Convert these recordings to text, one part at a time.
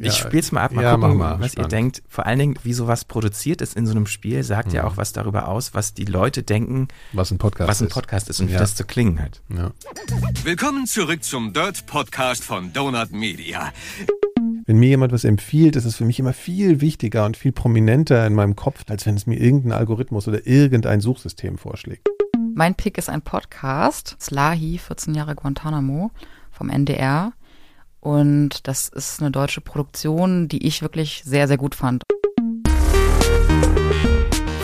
Ich spiel's mal ab, mal Ja, gucken, mal. was Spannend. ihr denkt. Vor allen Dingen, wie sowas produziert ist in so einem Spiel, sagt ja Mhm. auch was darüber aus, was die Leute denken, Was ein Podcast was ein ist. Podcast ist und wie Ja. das zu klingen hat. Ja. Willkommen zurück zum Dirt Podcast von Donut Media. Wenn mir jemand was empfiehlt, ist es für mich immer viel wichtiger und viel prominenter in meinem Kopf, als wenn es mir irgendein Algorithmus oder irgendein Suchsystem vorschlägt. Mein Pick ist ein Podcast, Slahi, 14 Jahre Guantanamo vom NDR. Und das ist eine deutsche Produktion, die ich wirklich sehr, sehr gut fand.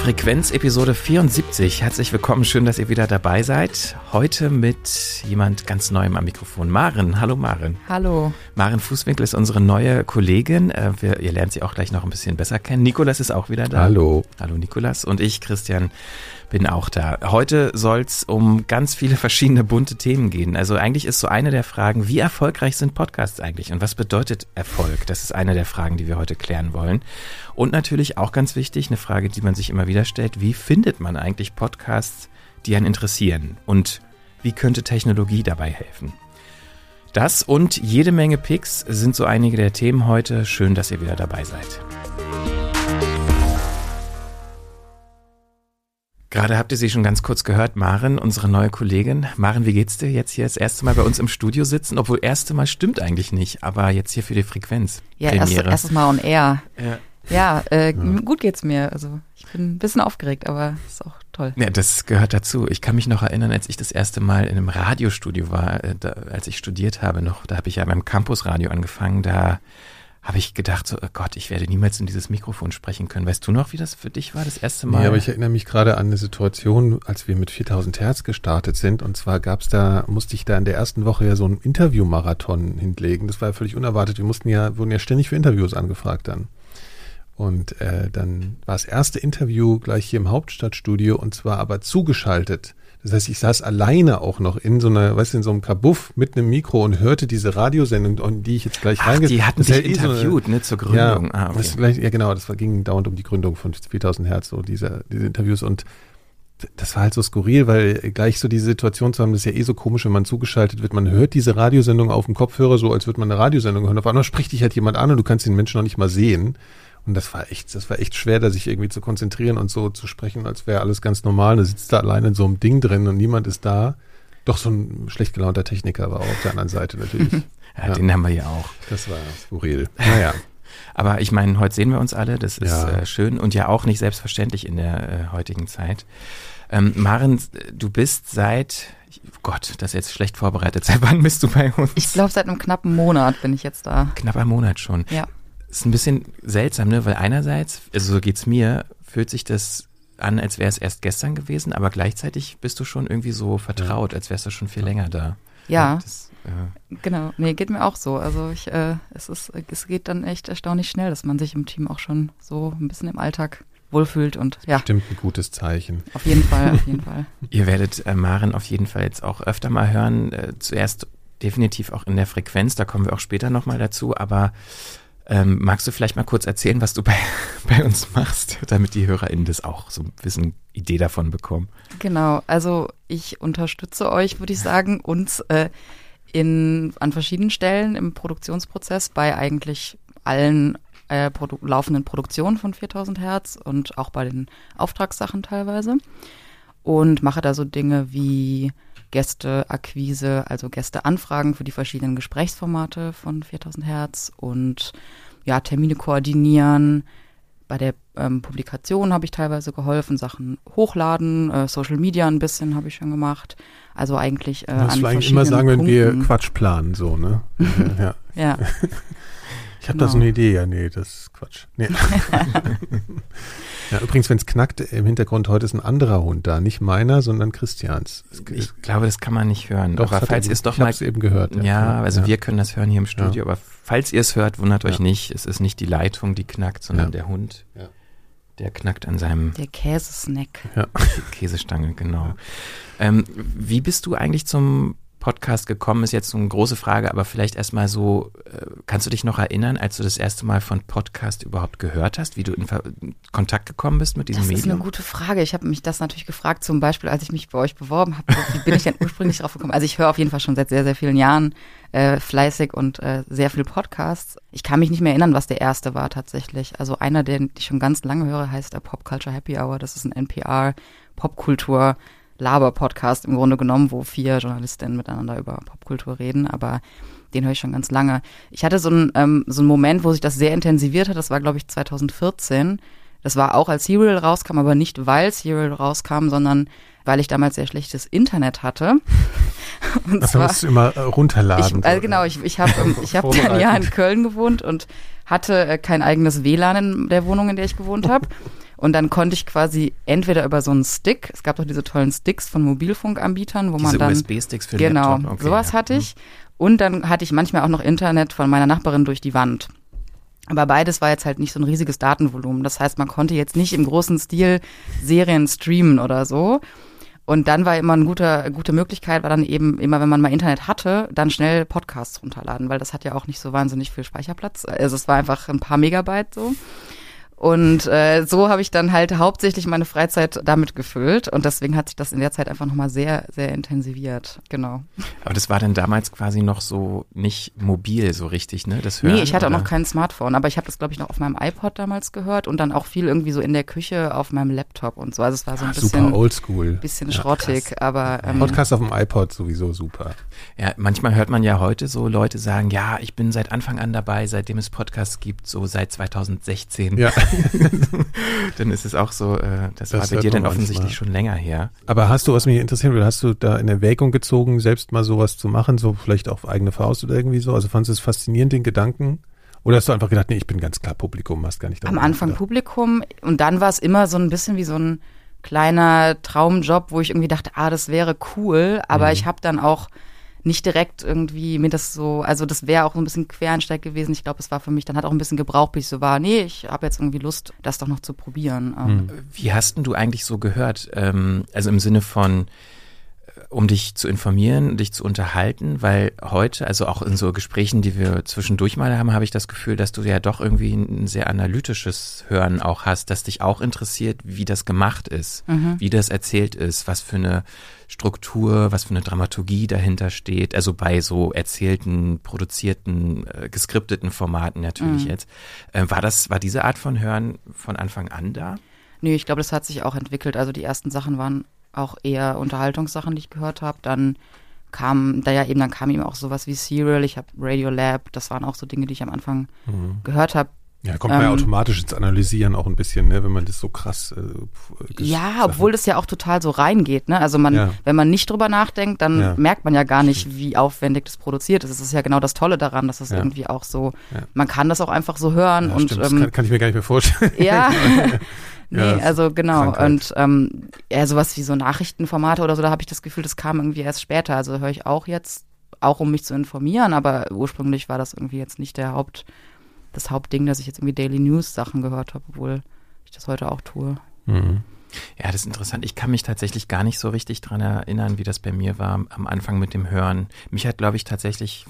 Frequenz Episode 74. Herzlich willkommen, schön, dass ihr wieder dabei seid. Heute mit jemand ganz Neuem am Mikrofon. Maren, hallo Maren. Hallo. Maren Fußwinkel ist unsere neue Kollegin. Äh, Wir, ihr lernt sie auch gleich noch ein bisschen besser kennen. Nikolas ist auch wieder da. Hallo. Hallo Nikolas und ich, Christian, bin auch da. Heute soll's um ganz viele verschiedene bunte Themen gehen. Also eigentlich ist so eine der Fragen, wie erfolgreich sind Podcasts eigentlich und was bedeutet Erfolg? Das ist eine der Fragen, die wir heute klären wollen. Und natürlich auch ganz wichtig, eine Frage, die man sich immer wieder stellt, wie findet man eigentlich Podcasts, die einen interessieren? Und wie könnte Technologie dabei helfen? Das und jede Menge Picks sind so einige der Themen heute. Schön, dass ihr wieder dabei seid. Gerade habt ihr sie schon ganz kurz gehört, Maren, unsere neue Kollegin. Maren, wie geht's dir jetzt hier das erste Mal bei uns im Studio sitzen? Obwohl erste Mal stimmt eigentlich nicht, aber jetzt hier für die Frequenz. Ja, erst, erstes Mal on air. Ja. Ja, äh, gut geht's mir. Also ich bin ein bisschen aufgeregt, aber ist auch toll. Ja, das gehört dazu. Ich kann mich noch erinnern, als ich das erste Mal in einem Radiostudio war, äh, da, als ich studiert habe noch, da habe ich ja beim Campusradio angefangen, da habe ich gedacht, so, oh Gott, ich werde niemals in dieses Mikrofon sprechen können. Weißt du noch, wie das für dich war, das erste Mal? Nee, aber ich erinnere mich gerade an eine Situation, als wir mit 4000 Hertz gestartet sind. Und zwar gab's da, musste ich da in der ersten Woche ja so einen Interviewmarathon hinlegen. Das war ja völlig unerwartet. Wir mussten ja, wurden ja ständig für Interviews angefragt dann. Und äh, dann war das erste Interview gleich hier im Hauptstadtstudio und zwar aber zugeschaltet. Das heißt, ich saß alleine auch noch in so einer, weißt du, in so einem Kabuff mit einem Mikro und hörte diese Radiosendung, in die ich jetzt gleich Ach, reinge- die hatten sich ja eh so eine- interviewt, ne, zur Gründung. ja, ah, okay. gleich, ja genau, das war, ging dauernd um die Gründung von 4000 Hertz, so diese, diese Interviews und das war halt so skurril, weil gleich so diese Situation zu haben, das ist ja eh so komisch, wenn man zugeschaltet wird. Man hört diese Radiosendung auf dem Kopfhörer so, als würde man eine Radiosendung hören. Auf einmal spricht dich halt jemand an und du kannst den Menschen noch nicht mal sehen. Und das war echt, das war echt schwer, da sich irgendwie zu konzentrieren und so zu sprechen, als wäre alles ganz normal. Du sitzt da alleine in so einem Ding drin und niemand ist da. Doch so ein schlecht gelaunter Techniker war auch auf der anderen Seite natürlich. Ja, Ja. Den haben wir ja auch. Das war skurril. Naja. Aber ich meine, heute sehen wir uns alle, das ist Ja. äh, schön und ja auch nicht selbstverständlich in der äh, heutigen Zeit. Ähm, Maren, du bist seit, Gott, das ist jetzt schlecht vorbereitet. Seit wann bist du bei uns? Ich glaube, seit einem knappen Monat bin ich jetzt da. Knapper Monat schon. Ja. Ist ein bisschen seltsam, ne? Weil einerseits, also so geht's mir, fühlt sich das an, als wäre es erst gestern gewesen, aber gleichzeitig bist du schon irgendwie so vertraut, als wärst du schon viel länger da. Ja, Das, äh, genau. Nee, geht mir auch so. Also ich, äh, es ist, es geht dann echt erstaunlich schnell, dass man sich im Team auch schon so ein bisschen im Alltag wohlfühlt und ja, Stimmt ein gutes Zeichen. auf jeden Fall, auf jeden Fall. Ihr werdet äh, Maren auf jeden Fall jetzt auch öfter mal hören. Äh, zuerst definitiv auch in der Frequenz, da kommen wir auch später nochmal dazu. Aber ähm, magst du vielleicht mal kurz erzählen, was du bei, bei uns machst, damit die HörerInnen das auch so ein bisschen Idee davon bekommen? Genau, also ich unterstütze euch, würde ich sagen, uns äh, in, an verschiedenen Stellen im Produktionsprozess bei eigentlich allen äh, Produ laufenden Produktionen von 4000 Hertz und auch bei den Auftragssachen teilweise. Und mache da so Dinge wie Gästeakquise, also Gästeanfragen für die verschiedenen Gesprächsformate von 4000 Hertz und ja, Termine koordinieren, bei der ähm, Publikation habe ich teilweise geholfen, Sachen hochladen, äh, Social Media ein bisschen habe ich schon gemacht. Also eigentlich äh, musst an vielleicht immer sagen, wenn wir Punkten. Quatsch planen, so, ne? ja. Ja, Ich habe Genau. da so eine Idee, ja, nee, das ist Quatsch. Nee. ja, übrigens, wenn es knackt, im Hintergrund heute ist ein anderer Hund da, nicht meiner, sondern Christians. Es- Ich glaube, das kann man nicht hören. Doch, aber falls ihr es doch ich mal eben gehört. Ja, also ja. wir können das hören hier im Studio, aber falls ihr es hört, wundert euch Ja. nicht. Es ist nicht die Leitung, die knackt, sondern Ja. der Hund, Ja. der knackt an seinem der Käsesnack. Ja. Käsestange, genau. Ähm, wie bist du eigentlich zum Podcast gekommen ist, jetzt eine große Frage, aber vielleicht erstmal so, äh, kannst du dich noch erinnern, als du das erste Mal von Podcast überhaupt gehört hast, wie du in Kontakt gekommen bist mit diesem Das Medium? ist eine gute Frage. Ich habe mich das natürlich gefragt, zum Beispiel, als ich mich bei euch beworben habe, wie bin ich denn ursprünglich drauf gekommen? Also ich höre auf jeden Fall schon seit sehr, sehr vielen Jahren äh, fleißig und äh, sehr viel Podcasts. Ich kann mich nicht mehr erinnern, was der erste war tatsächlich. Also einer, den ich schon ganz lange höre, heißt der Pop Culture Happy Hour. Das ist ein NPR Popkultur Laber-Podcast im Grunde genommen, wo vier Journalistinnen miteinander über Popkultur reden, aber den höre ich schon ganz lange. Ich hatte so einen, ähm, so einen Moment, wo sich das sehr intensiviert hat, das war glaube ich 2014. Das war auch als Serial rauskam, aber nicht weil Serial rauskam, sondern weil ich damals sehr schlechtes Internet hatte. Und das zwar, musst du immer äh, runterladen. Ich, also genau, ich, ich habe ich hab ein Jahr in Köln gewohnt und hatte äh, kein eigenes WLAN in der Wohnung, in der ich gewohnt habe. Und dann konnte ich quasi entweder über so einen Stick, es gab doch diese tollen Sticks von Mobilfunkanbietern, wo diese man dann USB-Sticks für genau Laptop. Okay, sowas ja. hatte ich. Und dann hatte ich manchmal auch noch Internet von meiner Nachbarin durch die Wand. Aber beides war jetzt halt nicht so ein riesiges Datenvolumen. Das heißt, man konnte jetzt nicht im großen Stil Serien streamen oder so. Und dann war immer eine gute, gute Möglichkeit, war dann eben immer, wenn man mal Internet hatte, dann schnell Podcasts runterladen, weil das hat ja auch nicht so wahnsinnig viel Speicherplatz. Also es war einfach ein paar Megabyte so. Und äh, so habe ich dann halt hauptsächlich meine Freizeit damit gefüllt und deswegen hat sich das in der Zeit einfach nochmal sehr, sehr intensiviert. Genau. Aber das war dann damals quasi noch so nicht mobil so richtig, ne? Das Hören, nee, ich hatte oder? auch noch kein Smartphone, aber ich habe das, glaube ich, noch auf meinem iPod damals gehört und dann auch viel irgendwie so in der Küche auf meinem Laptop und so. Also es war so ein Ah, bisschen, super oldschool. bisschen schrottig, aber ähm, Podcast auf dem iPod sowieso super. Ja, manchmal hört man ja heute so Leute sagen, ja, ich bin seit Anfang an dabei, seitdem es Podcasts gibt, so seit 2016. Ja. dann ist es auch so, äh, das, Das war bei dir dann offensichtlich manchmal. schon länger her. Aber hast du, was mich interessieren würde, hast du da in Erwägung gezogen, selbst mal sowas zu machen, so vielleicht auf eigene Faust oder irgendwie so? Also fandest du es faszinierend, den Gedanken? Oder hast du einfach gedacht, nee, ich bin ganz klar Publikum, hast gar nicht am Anfang gedacht? Publikum und dann war es immer so ein bisschen wie so ein kleiner Traumjob, wo ich irgendwie dachte, ah, das wäre cool, aber Mhm. ich habe dann auch nicht direkt irgendwie mir das so, also das wäre auch so ein bisschen Quereinsteig gewesen. Ich glaube, es war für mich, dann hat auch ein bisschen gebraucht, bis ich so war, nee, ich habe jetzt irgendwie Lust, das doch noch zu probieren. Ähm, Wie hast denn du eigentlich so gehört? Ähm, also im Sinne von, um dich zu informieren, dich zu unterhalten, weil heute, also auch in so Gesprächen, die wir zwischendurch mal haben, habe ich das Gefühl, dass du ja doch irgendwie ein sehr analytisches Hören auch hast, das dich auch interessiert, wie das gemacht ist, wie das erzählt ist, was für eine Struktur, was für eine Dramaturgie dahinter steht, also bei so erzählten, produzierten, äh, geskripteten Formaten natürlich jetzt. Äh, war das, war diese Art von Hören von Anfang an da? Nee, ich glaube, das hat sich auch entwickelt. Also die ersten Sachen waren auch eher Unterhaltungssachen, die ich gehört habe. Dann kam, da ja eben, dann kam eben auch sowas wie Serial, ich habe Radio Lab, das waren auch so Dinge, die ich am Anfang gehört habe. Ja, kommt man ja Ähm, automatisch ins Analysieren auch ein bisschen, ne, wenn man das so krass. Äh, Ja, obwohl das ja auch total so reingeht. Ne? Also man, Ja. wenn man nicht drüber nachdenkt, dann Ja. merkt man ja gar nicht, wie aufwendig das produziert ist. Das ist ja genau das Tolle daran, dass es Ja. irgendwie auch so, Ja. man kann das auch einfach so hören Ja, und stimmt, das ähm, kann, kann ich mir gar nicht mehr vorstellen. Ja. nee, Ja, also genau. Krankheit. Und ähm, ja, sowas wie so Nachrichtenformate oder so, da habe ich das Gefühl, das kam irgendwie erst später. Also höre ich auch jetzt, auch um mich zu informieren, aber ursprünglich war das irgendwie jetzt nicht der Haupt, das Hauptding, dass ich jetzt irgendwie Daily News Sachen gehört habe, obwohl ich das heute auch tue. Mhm. Ja, das ist interessant. Ich kann mich tatsächlich gar nicht so richtig dran erinnern, wie das bei mir war am Anfang mit dem Hören. Mich hat, glaube ich, tatsächlich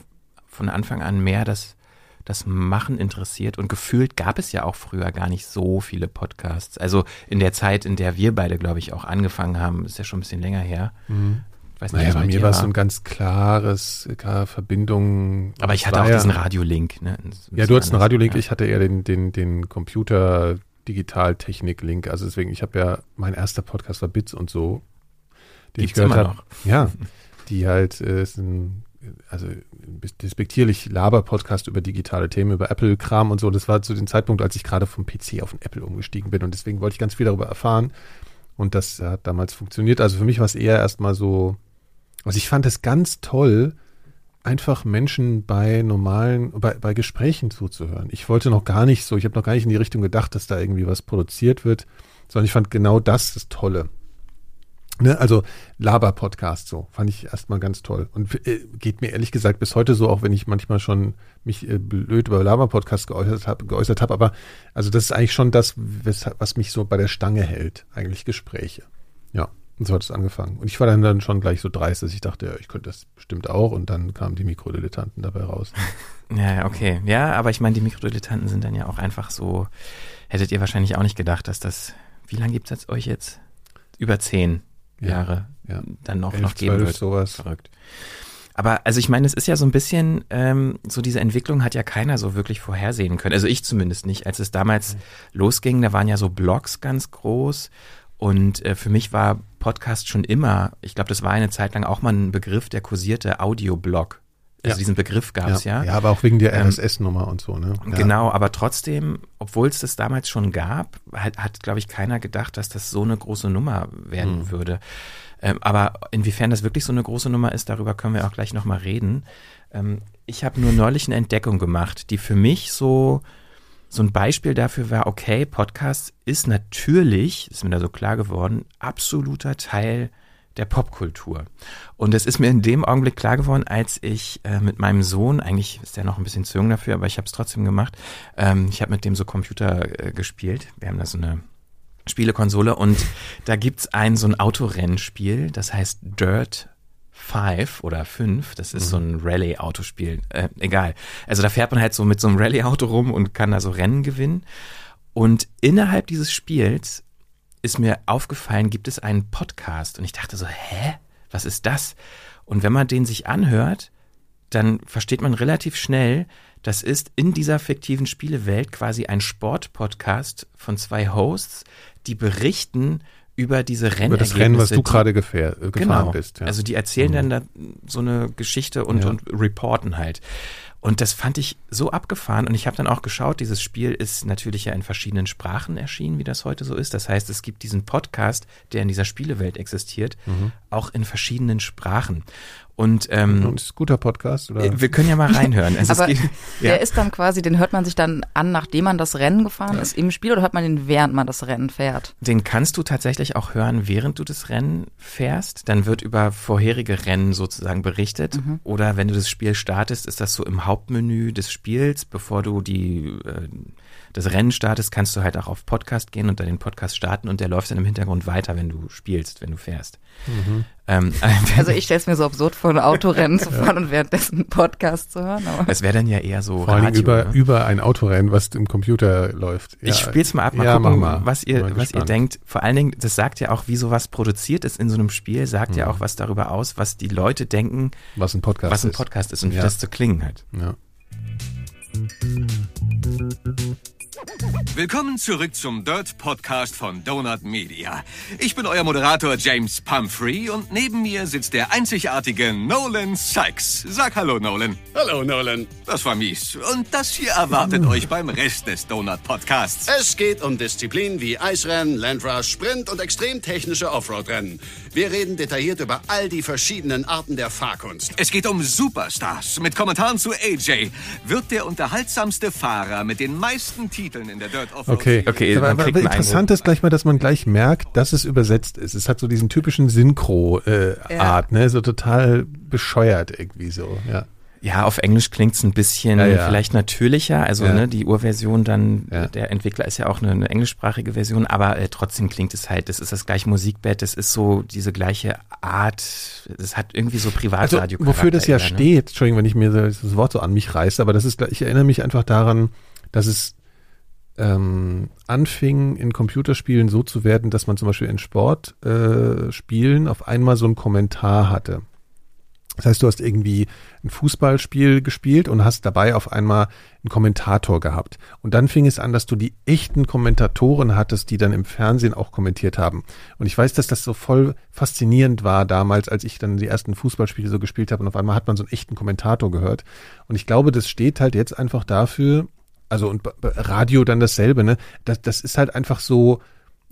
von Anfang an mehr das, das Machen interessiert und gefühlt gab es ja auch früher gar nicht so viele Podcasts. Also in der Zeit, in der wir beide, glaube ich, auch angefangen haben, ist ja schon ein bisschen länger her. Ich weiß nicht, Naja, bei mir war es so ein ganz klares, klare Verbindung. Aber ich hatte auch ja, diesen Radiolink. Ne? Ja, du hattest einen. Radiolink, Ja. ich hatte eher den, den, den Computer Digital Technik Link. Also deswegen, ich habe ja, mein erster Podcast war Bits und so. Den Gibt's ich gehört habe. noch. Ja, die halt äh, ist ein, also despektierlich Laber-Podcast über digitale Themen, über Apple-Kram und so. Das war zu dem Zeitpunkt, als ich gerade vom PC auf den Apple umgestiegen bin und deswegen wollte ich ganz viel darüber erfahren. Und das hat damals funktioniert. Also für mich war es eher erstmal so, also ich fand es ganz toll, einfach Menschen bei normalen, bei, bei Gesprächen zuzuhören. Ich wollte noch gar nicht so, ich habe noch gar nicht in die Richtung gedacht, dass da irgendwie was produziert wird, sondern ich fand genau das das Tolle. Ne, also Laber-Podcast so, fand ich erstmal ganz toll. Und äh, geht mir ehrlich gesagt bis heute so, auch wenn ich manchmal schon mich äh, blöd über Laber-Podcast geäußert habe, geäußert hab, aber also das ist eigentlich schon das, was mich so bei der Stange hält, eigentlich Gespräche. Ja. Und so hat es angefangen. Und ich war dann, dann schon gleich so dreist, dass ich dachte, ja, ich könnte das bestimmt auch. Und dann kamen die Mikrodilettanten dabei raus. Ja, okay. Ja, aber ich meine, die Mikrodilettanten sind dann ja auch einfach so, hättet ihr wahrscheinlich auch nicht gedacht, dass das, wie lange gibt es euch jetzt? Über zehn Jahre ja. dann noch, Elf, noch geben zwölf, wird. sowas. Verrückt. Aber also ich meine, es ist ja so ein bisschen, ähm, so diese Entwicklung hat ja keiner so wirklich vorhersehen können. Also ich zumindest nicht. Als es damals losging, da waren ja so Blogs ganz groß. Und äh, für mich war Podcast schon immer, ich glaube, das war eine Zeit lang auch mal ein Begriff, der kursierte Audioblog. Also Ja. diesen Begriff gab es ja. ja. aber auch wegen der Ähm, RSS-Nummer und so, ne? Ja. Genau, aber trotzdem, obwohl es das damals schon gab, hat, hat glaube ich, keiner gedacht, dass das so eine große Nummer werden Hm. würde. Ähm, aber inwiefern das wirklich so eine große Nummer ist, darüber können wir auch gleich nochmal reden. Ähm, ich habe nur neulich eine Entdeckung gemacht, die für mich so, so ein Beispiel dafür war, okay, Podcast ist natürlich, ist mir da so klar geworden, absoluter Teil der Popkultur. Und es ist mir in dem Augenblick klar geworden, als ich äh, mit meinem Sohn, eigentlich ist der noch ein bisschen zu jung dafür, aber ich habe es trotzdem gemacht, ähm, ich habe mit dem so Computer äh, gespielt. Wir haben da so eine Spielekonsole und da gibt's ein so ein Autorennspiel, das heißt Dirt 5 oder 5, das ist so ein Rallye-Autospiel, äh, egal. Also da fährt man halt so mit so einem Rallye-Auto rum und kann da so Rennen gewinnen. Und innerhalb dieses Spiels ist mir aufgefallen, gibt es einen Podcast. Und ich dachte so, hä? Was ist das? Und wenn man den sich anhört, dann versteht man relativ schnell, das ist in dieser fiktiven Spielewelt quasi ein Sportpodcast von zwei Hosts, die berichten über diese Über Rennergebnisse. das Rennen, was du gerade gefahr, gefahren genau. bist. Ja. Also die erzählen dann da so eine Geschichte und, Ja. und reporten halt. Und das fand ich so abgefahren. Und ich habe dann auch geschaut, dieses Spiel ist natürlich ja in verschiedenen Sprachen erschienen, wie das heute so ist. Das heißt, es gibt diesen Podcast, der in dieser Spielewelt existiert, Mhm. auch in verschiedenen Sprachen. Und ähm, Und ist ein guter Podcast? Oder? wir können ja mal reinhören. Also Aber es geht, der ja. ist dann quasi, den hört man sich dann an, nachdem man das Rennen gefahren ist im Spiel oder hört man den, während man das Rennen fährt? Den kannst du tatsächlich auch hören, während du das Rennen fährst. Dann wird über vorherige Rennen sozusagen berichtet. Oder wenn du das Spiel startest, ist das so im Hauptmenü des Spiels, bevor du die, äh, das Rennen startest, kannst du halt auch auf Podcast gehen und dann den Podcast starten und der läuft dann im Hintergrund weiter, wenn du spielst, wenn du fährst. Ähm, Also ich stelle es mir so absurd vor, ein Autorennen zu fahren und währenddessen einen Podcast zu hören. Aber es wäre dann ja eher so Vor allem Radio. über, ne? über ein Autorennen, was im Computer läuft. Ja. Ich spiel's mal ab, mal ja, gucken, mach mal. was ihr, was ihr denkt. Vor allen Dingen, das sagt ja auch, wie sowas produziert ist in so einem Spiel, sagt Mhm. ja auch was darüber aus, was die Leute denken, Was ein Podcast was ein ist. Podcast ist und wie Ja. das zu klingen hat. Ja. Willkommen zurück zum Dirt Podcast von Donut Media. Ich bin euer Moderator James Pumphrey und neben mir sitzt der einzigartige Nolan Sykes. Sag Hallo, Nolan. Hallo, Nolan. Das war mies. Und das hier erwartet euch beim Rest des Donut Podcasts. Es geht um Disziplinen wie Eisrennen, Landrush, Sprint und extrem technische Offroad-Rennen. Wir reden detailliert über all die verschiedenen Arten der Fahrkunst. Es geht um Superstars mit Kommentaren zu AJ. Wird der unterhaltsamste Fahrer mit den meisten Titeln in der Dirt. Okay, Okay, aber, aber interessant ist gleich mal, dass man gleich merkt, dass es übersetzt ist. Es hat so diesen typischen Synchro-Art, äh, Art, ne? So total bescheuert irgendwie so, ja. Ja, auf Englisch klingt's ein bisschen Ja, ja. vielleicht natürlicher. Also Ja. ne, die Urversion dann, Ja. der Entwickler ist ja auch eine, eine englischsprachige Version, aber äh, trotzdem klingt es halt, das ist das gleiche Musikbett, das ist so diese gleiche Art, es hat irgendwie so Also, Privatradio. wofür das ja ne? steht, Entschuldigung, wenn ich mir das das Wort so an mich reiße, aber das ist, ich erinnere mich einfach daran, dass es ähm, anfing in Computerspielen so zu werden, dass man zum Beispiel in Sportspielen äh, auf einmal so einen Kommentar hatte. Das heißt, du hast irgendwie ein Fußballspiel gespielt und hast dabei auf einmal einen Kommentator gehabt. Und dann fing es an, dass du die echten Kommentatoren hattest, die dann im Fernsehen auch kommentiert haben. Und ich weiß, dass das so voll faszinierend war damals, als ich dann die ersten Fußballspiele so gespielt habe und auf einmal hat man so einen echten Kommentator gehört. Und ich glaube, das steht halt jetzt einfach dafür, also und Radio dann dasselbe, ne? Das, das ist halt einfach so,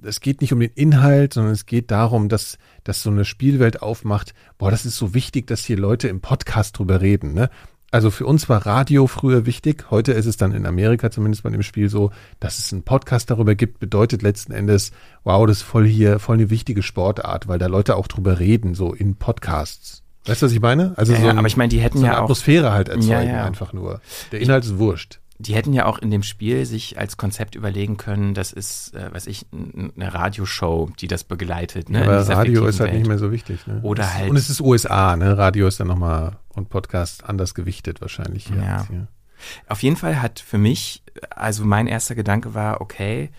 es geht nicht um den Inhalt, sondern es geht darum, dass, dass so eine Spielwelt aufmacht. Boah, das ist so wichtig, dass hier Leute im Podcast drüber reden. Ne? Also für uns war Radio früher wichtig. Heute ist es dann in Amerika zumindest bei dem Spiel so, dass es einen Podcast darüber gibt, bedeutet letzten Endes, wow, das ist voll hier, voll eine wichtige Sportart, weil da Leute auch drüber reden, so in Podcasts. Weißt du, was ich meine? Also Ja, so ein, aber ich meine, die hätten so eine ja auch- Atmosphäre halt erzeugen, Ja, ja. einfach nur. Der Inhalt ist wurscht. Die hätten ja auch in dem Spiel sich als Konzept überlegen können, das ist, äh, weiß ich, eine Radioshow, die das begleitet. Ne, aber Radio ist halt Welt. nicht mehr so wichtig. Ne? Oder halt. Und es ist USA, ne? Radio ist dann nochmal und Podcast anders gewichtet wahrscheinlich. Hier ja. Hier. Auf jeden Fall hat für mich, also mein erster Gedanke war, okay,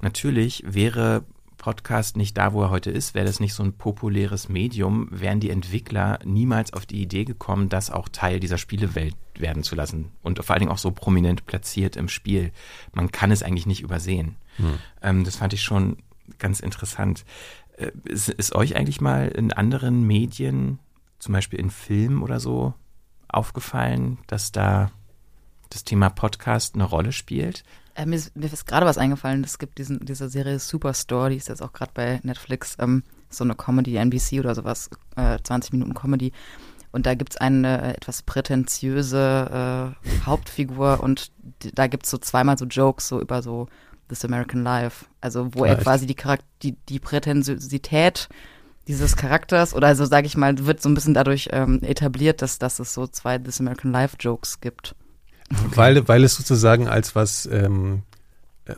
natürlich wäre Podcast nicht da, wo er heute ist, wäre das nicht so ein populäres Medium, wären die Entwickler niemals auf die Idee gekommen, das auch Teil dieser Spielewelt werden zu lassen und vor allen Dingen auch so prominent platziert im Spiel. Man kann es eigentlich nicht übersehen. Hm. Ähm, das fand ich schon ganz interessant. Äh, ist, ist euch eigentlich mal in anderen Medien, zum Beispiel in Filmen oder so, aufgefallen, dass da das Thema Podcast eine Rolle spielt? Äh, mir, ist, mir ist gerade was eingefallen. Es gibt diesen, diese Serie Superstore, die ist jetzt auch gerade bei Netflix, ähm, so eine Comedy, NBC oder sowas, äh, 20 Minuten Comedy. Und da gibt es eine etwas prätentiöse äh, Hauptfigur und da gibt es so zweimal so Jokes so über so This American Life. Also wo er quasi die, Charakter die, die Prätentiosität dieses Charakters oder also sage ich mal, wird so ein bisschen dadurch ähm, etabliert, dass, dass es so zwei This American Life Jokes gibt. Okay. Weil, weil es sozusagen als was, ähm,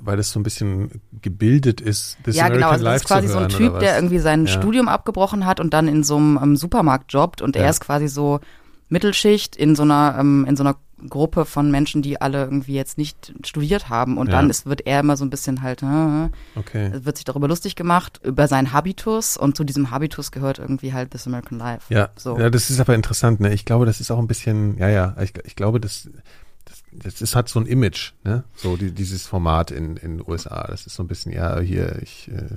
weil es so ein bisschen gebildet ist. This ja, American genau. Also das ist quasi so ein Typ, der irgendwie sein ja. Studium abgebrochen hat und dann in so einem um, Supermarkt jobbt und ja. er ist quasi so Mittelschicht in so einer, ähm, in so einer Gruppe von Menschen, die alle irgendwie jetzt nicht studiert haben. Und ja. dann ist, wird er immer so ein bisschen halt, äh, okay. wird sich darüber lustig gemacht, über seinen Habitus. Und zu diesem Habitus gehört irgendwie halt This American Life. Ja, so. ja das ist aber interessant. Ne? Ich glaube, das ist auch ein bisschen, ja, ja, ich, ich glaube, das das ist, hat so ein Image, ne? So die, dieses Format in in USA. Das ist so ein bisschen, ja, hier, ich, äh,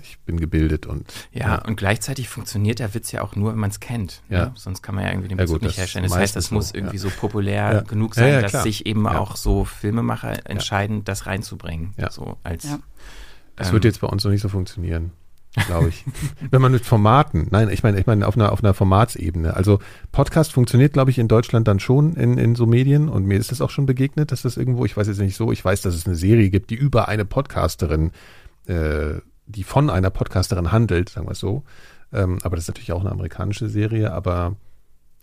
ich bin gebildet und. Ja, ja, und gleichzeitig funktioniert der Witz ja auch nur, wenn man es kennt. Ja. Ne? Sonst kann man ja irgendwie den Bezug ja, gut, nicht herstellen. Das heißt, das muss irgendwie so populär genug sein, dass sich eben auch so Filmemacher entscheiden, das reinzubringen. Ja. So als. Das ähm, wird jetzt bei uns noch nicht so funktionieren glaube ich. Wenn man mit Formaten, nein, ich meine, ich meine auf einer auf einer Formatsebene. Also Podcast funktioniert, glaube ich, in Deutschland dann schon in, in so Medien und mir ist das auch schon begegnet, dass das irgendwo, ich weiß jetzt nicht so, ich weiß, dass es eine Serie gibt, die über eine Podcasterin, äh, die von einer Podcasterin handelt, sagen wir es so. Ähm, aber das ist natürlich auch eine amerikanische Serie, aber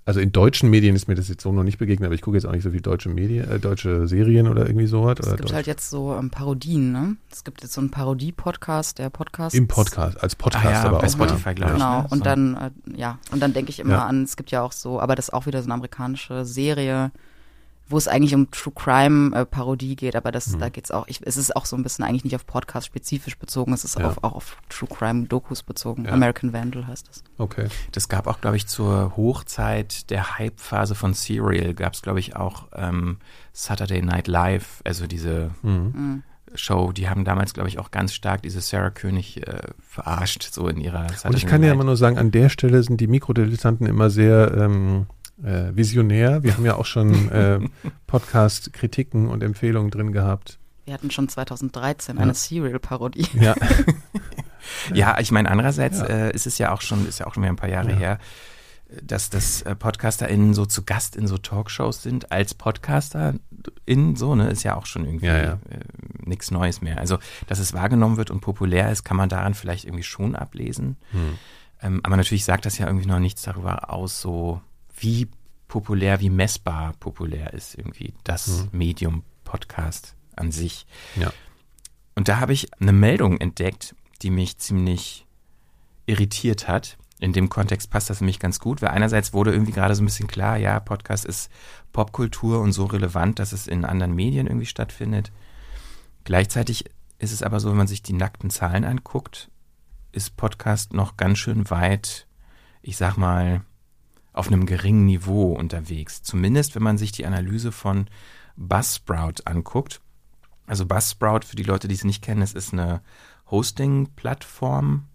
also in deutschen Medien ist mir das jetzt so noch nicht begegnet, aber ich gucke jetzt auch nicht so viel deutsche Medien, äh, deutsche Serien oder irgendwie sowas. Es gibt Deutsch. halt jetzt so ähm, Parodien, ne? Es gibt jetzt so einen Parodie-Podcast, der Podcast. Im Podcast, als Podcast ah, ja, aber bei auch. Spotify, ja. glaube ich. Genau, ne? und dann, äh, ja, und dann denke ich immer ja. an, es gibt ja auch so, aber das ist auch wieder so eine amerikanische Serie, wo es eigentlich um True Crime äh, Parodie geht, aber das, mhm. da geht's auch, ich, es ist auch so ein bisschen eigentlich nicht auf Podcast spezifisch bezogen, es ist ja. auf, auch auf True Crime Dokus bezogen. Ja. American Vandal heißt es. Okay. Das gab auch, glaube ich, zur Hochzeit der Hype-Phase von Serial gab es, glaube ich, auch ähm, Saturday Night Live, also diese mhm. mhm. Show, die haben damals, glaube ich, auch ganz stark diese Sarah König äh, verarscht, so in ihrer Saturday Und ich kann Night. ja immer nur sagen, an der Stelle sind die Mikrodilettanten immer sehr ähm, äh, visionär. Wir haben ja auch schon äh, Podcast-Kritiken und Empfehlungen drin gehabt. Wir hatten schon 2013 ja. eine Serial-Parodie. Ja. ja, ich meine, andererseits ja. äh, ist es ja auch schon, ist ja auch schon wieder ein paar Jahre ja. her, dass das äh, PodcasterInnen so zu Gast in so Talkshows sind als PodcasterInnen, so, ne, ist ja auch schon irgendwie ja, ja. äh, nichts Neues mehr. Also, dass es wahrgenommen wird und populär ist, kann man daran vielleicht irgendwie schon ablesen. Hm. Ähm, aber natürlich sagt das ja irgendwie noch nichts darüber aus, so wie populär, wie messbar populär ist irgendwie das mhm. Medium Podcast an sich. Ja. Und da habe ich eine Meldung entdeckt, die mich ziemlich irritiert hat. In dem Kontext passt das für mich ganz gut, weil einerseits wurde irgendwie gerade so ein bisschen klar, ja, Podcast ist Popkultur und so relevant, dass es in anderen Medien irgendwie stattfindet. Gleichzeitig ist es aber so, wenn man sich die nackten Zahlen anguckt, ist Podcast noch ganz schön weit, ich sag mal, auf einem geringen Niveau unterwegs. Zumindest, wenn man sich die Analyse von Buzzsprout anguckt. Also Buzzsprout, für die Leute, die es nicht kennen, es ist eine Hosting-Plattform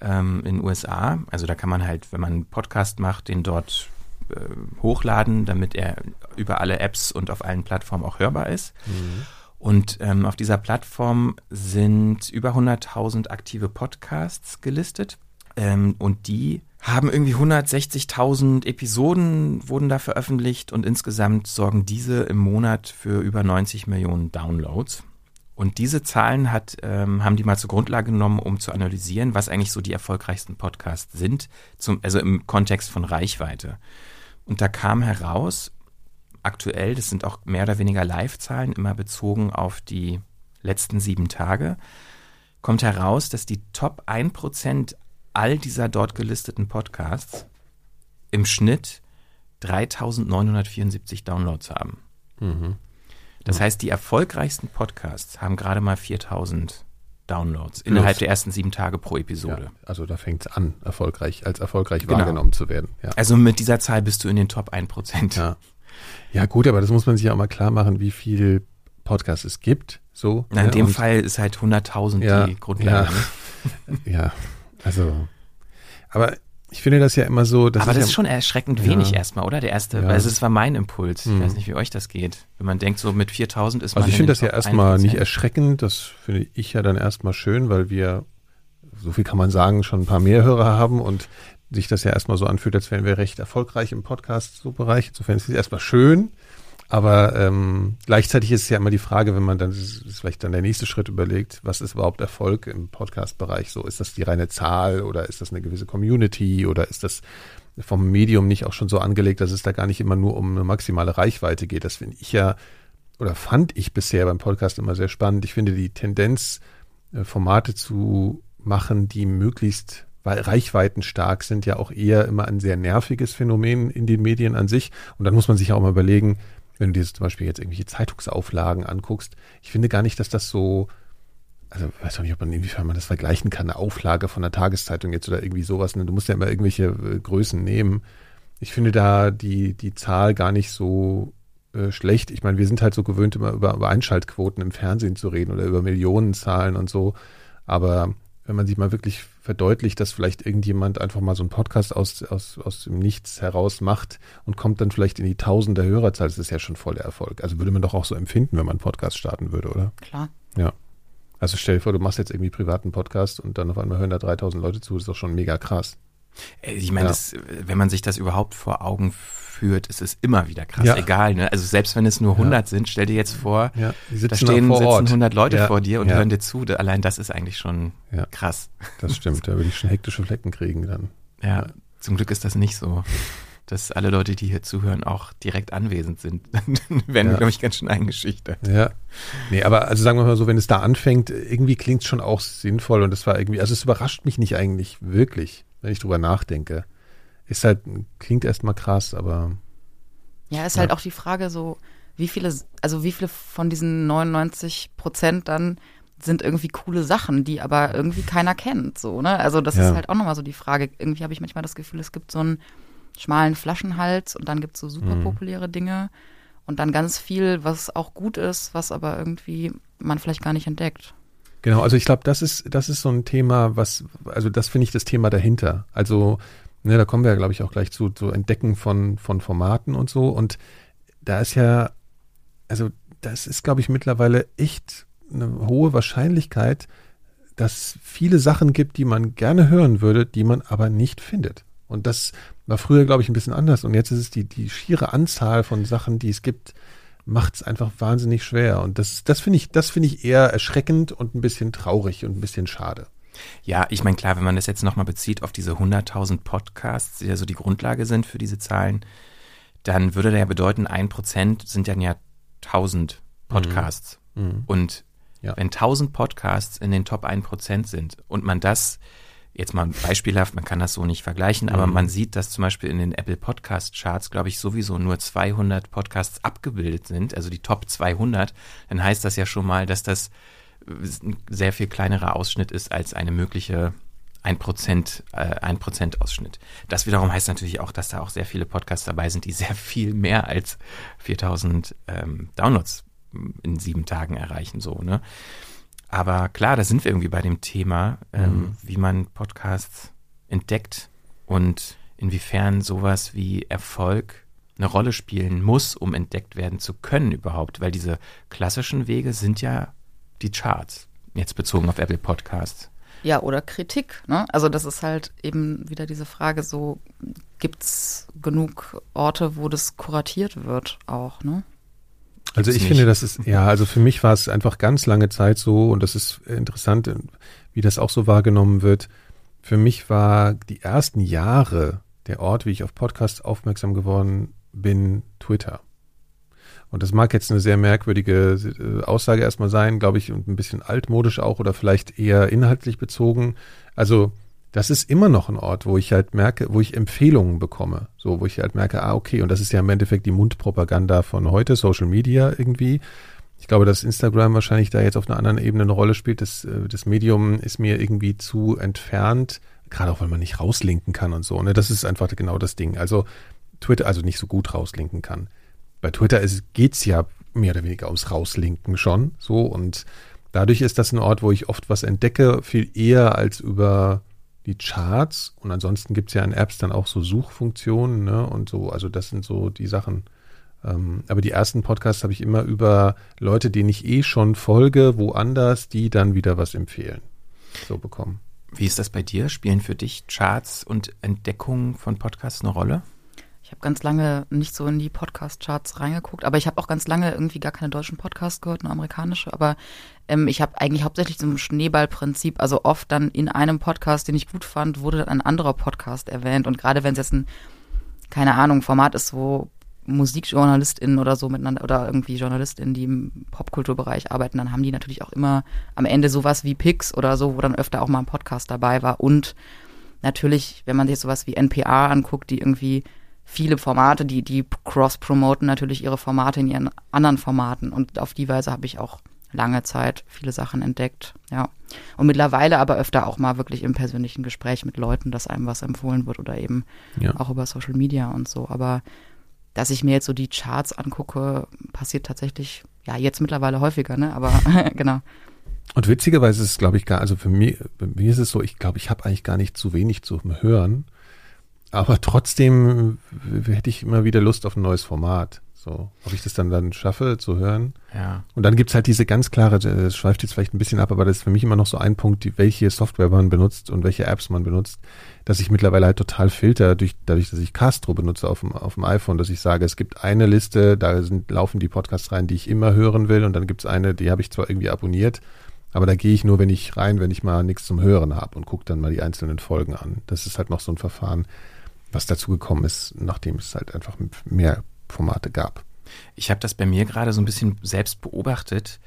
ähm, in den USA. Also da kann man halt, wenn man einen Podcast macht, den dort äh, hochladen, damit er über alle Apps und auf allen Plattformen auch hörbar ist. Mhm. Und ähm, auf dieser Plattform sind über 100.000 aktive Podcasts gelistet. Ähm, und die haben irgendwie 160.000 Episoden wurden da veröffentlicht und insgesamt sorgen diese im Monat für über 90 Millionen Downloads. Und diese Zahlen hat, ähm, haben die mal zur Grundlage genommen, um zu analysieren, was eigentlich so die erfolgreichsten Podcasts sind, zum, also im Kontext von Reichweite. Und da kam heraus, aktuell, das sind auch mehr oder weniger Live-Zahlen, immer bezogen auf die letzten sieben Tage, kommt heraus, dass die Top 1% all dieser dort gelisteten Podcasts im Schnitt 3974 Downloads haben. Mhm. Das heißt, die erfolgreichsten Podcasts haben gerade mal 4000 Downloads innerhalb der ersten sieben Tage pro Episode. Ja, also da fängt es an, erfolgreich, als erfolgreich Genau. wahrgenommen zu werden. Ja. Also mit dieser Zahl bist du in den Top 1%. Ja. ja, gut, aber das muss man sich ja auch mal klar machen, wie viel Podcasts es gibt. So, Na, in ja, dem Fall ist halt 100.000 Ja, die Grundlage. ja. ne? Ja, also, aber ich finde das ja immer so, das Aber ist das ja, ist schon erschreckend Ja. wenig erstmal, oder? Der erste, Ja. also das war mein Impuls. Ich Mhm. weiß nicht, wie euch das geht. Wenn man denkt, so mit 4000 ist man Also ich in finde das ja erstmal 1%. nicht erschreckend, das finde ich ja dann erstmal schön, weil wir, so viel kann man sagen, schon ein paar mehr Hörer haben und sich das ja erstmal so anfühlt, als wären wir recht erfolgreich im Podcast-Bereich. Insofern ist es erstmal schön, aber ähm, gleichzeitig ist es ja immer die Frage, wenn man dann, ist vielleicht dann der nächste Schritt überlegt, was ist überhaupt Erfolg im Podcast-Bereich? So, ist das die reine Zahl oder ist das eine gewisse Community oder ist das vom Medium nicht auch schon so angelegt, dass es da gar nicht immer nur um eine maximale Reichweite geht? Das finde ich ja oder fand ich bisher beim Podcast immer sehr spannend. Ich finde die Tendenz, äh, Formate zu machen, die möglichst wei- reichweitenstark sind, ja auch eher immer ein sehr nerviges Phänomen in den Medien an sich. Und dann muss man sich ja auch mal überlegen, wenn du dir zum Beispiel jetzt irgendwelche Zeitungsauflagen anguckst, ich finde gar nicht, dass das so, also weiß auch nicht, ob man inwiefern man das vergleichen kann, eine Auflage von einer Tageszeitung jetzt oder irgendwie sowas. Ne? Du musst ja immer irgendwelche äh, Größen nehmen. Ich finde da die, die Zahl gar nicht so äh, schlecht. Ich meine, wir sind halt so gewöhnt, immer über, über Einschaltquoten im Fernsehen zu reden oder über Millionenzahlen und so. Aber wenn man sich mal wirklich verdeutlicht, dass vielleicht irgendjemand einfach mal so einen Podcast aus, aus, aus dem Nichts heraus macht und kommt dann vielleicht in die Tausender Hörerzahl, das ist ja schon voll der Erfolg. Also würde man doch auch so empfinden, wenn man einen Podcast starten würde, oder? Klar. Ja. Also stell dir vor, du machst jetzt irgendwie privaten Podcast und dann auf einmal hören da 3000 Leute zu, das ist doch schon mega krass. Äh, Ich meine, Ja. das, wenn man sich das überhaupt vor Augen führt, ist es immer wieder krass. Ja. Egal, ne? Also selbst wenn es nur 100 sind, stell dir jetzt vor, Ja, da stehen vor sitzen Ort. 100 Leute Ja, vor dir und ja. hören dir zu. Allein das ist eigentlich schon Ja. krass. Das stimmt, da würde ich schon hektische Flecken kriegen dann. Ja, zum Glück ist das nicht so. Dass alle Leute, die hier zuhören, auch direkt anwesend sind. Dann werden wir, Ja. glaube ich, ganz schön eingeschüchtert. Ja. Nee, aber also sagen wir mal so, wenn es da anfängt, irgendwie klingt es schon auch sinnvoll und es war irgendwie, also es überrascht mich nicht eigentlich wirklich, wenn ich drüber nachdenke. Ist halt, klingt erstmal krass, aber Ja, ist Ja. halt auch die Frage so, wie viele, also wie viele von diesen 99 Prozent dann sind irgendwie coole Sachen, die aber irgendwie keiner kennt, so, ne? Also das Ja. ist halt auch nochmal so die Frage. Irgendwie habe ich manchmal das Gefühl, es gibt so einen schmalen Flaschenhals und dann gibt es so super Mhm. populäre Dinge und dann ganz viel, was auch gut ist, was aber irgendwie man vielleicht gar nicht entdeckt. Genau, also ich glaube, das ist, das ist so ein Thema, was, also das finde ich das Thema dahinter. Also, ne, da kommen wir ja, glaube ich, auch gleich zu, zu Entdecken von, von Formaten und so. Und da ist ja, also das ist, glaube ich, mittlerweile echt eine hohe Wahrscheinlichkeit, dass viele Sachen gibt, die man gerne hören würde, die man aber nicht findet. Und das war früher, glaube ich, ein bisschen anders. Und jetzt ist es die, die schiere Anzahl von Sachen, die es gibt, macht es einfach wahnsinnig schwer. Und das, das finde ich, das finde ich eher erschreckend und ein bisschen traurig und ein bisschen schade. Ja, ich meine, klar, wenn man das jetzt nochmal bezieht auf diese 100.000 Podcasts, die ja so die Grundlage sind für diese Zahlen, dann würde das ja bedeuten, ein Prozent sind dann ja 1000 Podcasts. Und Ja. wenn 1000 Podcasts in den Top 1% sind und man das, jetzt mal beispielhaft, man kann das so nicht vergleichen, aber man sieht, dass zum Beispiel in den Apple Podcast Charts, glaube ich, sowieso nur 200 Podcasts abgebildet sind, also die Top 200, dann heißt das ja schon mal, dass das ein sehr viel kleinerer Ausschnitt ist als eine mögliche 1%, äh, 1% Ausschnitt. Das wiederum heißt natürlich auch, dass da auch sehr viele Podcasts dabei sind, die sehr viel mehr als 4000 ähm, Downloads in sieben Tagen erreichen, so, ne? Aber klar, da sind wir irgendwie bei dem Thema, ähm, wie man Podcasts entdeckt und inwiefern sowas wie Erfolg eine Rolle spielen muss, um entdeckt werden zu können überhaupt, weil diese klassischen Wege sind ja die Charts, jetzt bezogen auf Apple Podcasts. Ja, oder Kritik, ne? Also das ist halt eben wieder diese Frage, so gibt's genug Orte, wo das kuratiert wird auch, ne? Also ich nicht. finde, das ist, ja, also für mich war es einfach ganz lange Zeit so und das ist interessant, wie das auch so wahrgenommen wird. Für mich war die ersten Jahre der Ort, wie ich auf Podcasts aufmerksam geworden bin, Twitter. Und das mag jetzt eine sehr merkwürdige äh, Aussage erstmal sein, glaube ich, und ein bisschen altmodisch auch oder vielleicht eher inhaltlich bezogen. Also das ist immer noch ein Ort, wo ich halt merke, wo ich Empfehlungen bekomme. So, wo ich halt merke, ah, okay, und das ist ja im Endeffekt die Mundpropaganda von heute, Social Media irgendwie. Ich glaube, dass Instagram wahrscheinlich da jetzt auf einer anderen Ebene eine Rolle spielt. Das, äh, das Medium ist mir irgendwie zu entfernt, gerade auch weil man nicht rauslinken kann und so. Ne? Das ist einfach genau das Ding. Also Twitter, also nicht so gut rauslinken kann. Bei Twitter geht es ja mehr oder weniger ums Rauslinken schon. So und dadurch ist das ein Ort, wo ich oft was entdecke, viel eher als über die Charts und ansonsten gibt es ja in Apps dann auch so Suchfunktionen ne, und so, also das sind so die Sachen. Ähm, aber die ersten Podcasts habe ich immer über Leute, denen ich eh schon folge, woanders, die dann wieder was empfehlen, so bekommen. Wie ist das bei dir? Spielen für dich Charts und Entdeckungen von Podcasts eine Rolle? Ich habe ganz lange nicht so in die Podcast-Charts reingeguckt, aber ich habe auch ganz lange irgendwie gar keine deutschen Podcasts gehört, nur amerikanische. Aber ähm, ich habe eigentlich hauptsächlich so ein Schneeballprinzip, also oft dann in einem Podcast, den ich gut fand, wurde dann ein anderer Podcast erwähnt. Und gerade wenn es jetzt ein, keine Ahnung, Format ist, wo MusikjournalistInnen oder so miteinander oder irgendwie JournalistInnen, die im Popkulturbereich arbeiten, dann haben die natürlich auch immer am Ende sowas wie Picks oder so, wo dann öfter auch mal ein Podcast dabei war. Und natürlich, wenn man sich sowas wie NPA anguckt, die irgendwie viele Formate, die, die cross-promoten natürlich ihre Formate in ihren anderen Formaten und auf die Weise habe ich auch lange Zeit viele Sachen entdeckt, ja. Und mittlerweile aber öfter auch mal wirklich im persönlichen Gespräch mit Leuten, dass einem was empfohlen wird oder eben ja. auch über Social Media und so. Aber dass ich mir jetzt so die Charts angucke, passiert tatsächlich, ja, jetzt mittlerweile häufiger, ne? Aber genau. Und witzigerweise ist es, glaube ich, gar, also für mich, für mich ist es so, ich glaube, ich habe eigentlich gar nicht zu wenig zu hören. Aber trotzdem hätte ich immer wieder Lust auf ein neues Format. So, ob ich das dann dann schaffe zu hören. Ja. Und dann gibt's halt diese ganz klare, das schweift jetzt vielleicht ein bisschen ab, aber das ist für mich immer noch so ein Punkt, die, welche Software man benutzt und welche Apps man benutzt, dass ich mittlerweile halt total filter, durch, dadurch, dass ich Castro benutze auf dem, auf dem iPhone, dass ich sage, es gibt eine Liste, da sind, laufen die Podcasts rein, die ich immer hören will und dann gibt's eine, die habe ich zwar irgendwie abonniert, aber da gehe ich nur, wenn ich rein, wenn ich mal nichts zum Hören habe und gucke dann mal die einzelnen Folgen an. Das ist halt noch so ein Verfahren was dazu gekommen ist, nachdem es halt einfach mehr Formate gab. Ich habe das bei mir gerade so ein bisschen selbst beobachtet,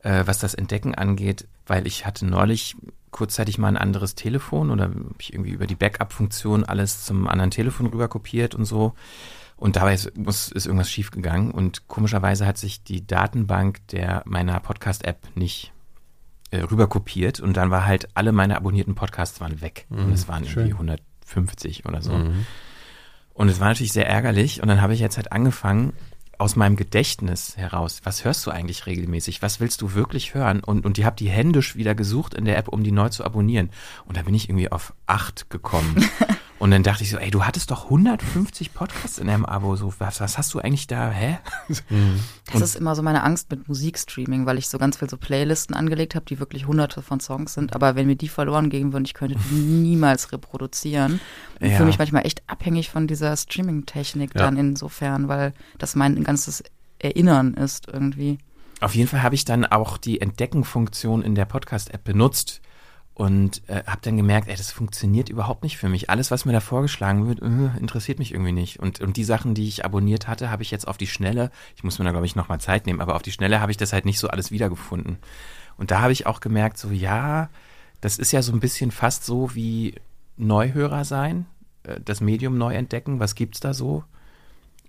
äh, was das Entdecken angeht, weil ich hatte neulich kurzzeitig mal ein anderes Telefon oder habe ich irgendwie über die Backup-Funktion alles zum anderen Telefon rüber kopiert und so. Und dabei ist, muss, ist irgendwas schiefgegangen und komischerweise hat sich die Datenbank der meiner Podcast-App nicht äh, rüber kopiert und dann war halt alle meine abonnierten Podcasts waren weg. Mhm, und es waren schön. irgendwie 100 50 oder so. Mhm. Und es war natürlich sehr ärgerlich. Und dann habe ich jetzt halt angefangen, aus meinem Gedächtnis heraus, was hörst du eigentlich regelmäßig? Was willst du wirklich hören? Und, und die habe die händisch wieder gesucht in der App, um die neu zu abonnieren. Und da bin ich irgendwie auf acht gekommen. Und dann dachte ich so, ey, du hattest doch 150 Podcasts in deinem Abo. So, was, was hast du eigentlich da? Hä? Mhm. Das ist immer so meine Angst mit Musikstreaming, weil ich so ganz viel so Playlisten angelegt habe, die wirklich hunderte von Songs sind. Aber wenn mir die verloren gehen würden, ich könnte die niemals reproduzieren. Und ja. fühle mich manchmal echt abhängig von dieser Streaming-Technik ja. dann insofern, weil das mein ganzes Erinnern ist irgendwie. Auf jeden Fall habe ich dann auch die Entdecken-Funktion in der Podcast-App benutzt und äh, habe dann gemerkt, ey, das funktioniert überhaupt nicht für mich. Alles, was mir da vorgeschlagen wird, äh, interessiert mich irgendwie nicht. Und, und die Sachen, die ich abonniert hatte, habe ich jetzt auf die Schnelle, ich muss mir da, glaube ich, nochmal Zeit nehmen, aber auf die Schnelle habe ich das halt nicht so alles wiedergefunden. Und da habe ich auch gemerkt, so ja, das ist ja so ein bisschen fast so wie Neuhörer sein, äh, das Medium neu entdecken, was gibt's da so?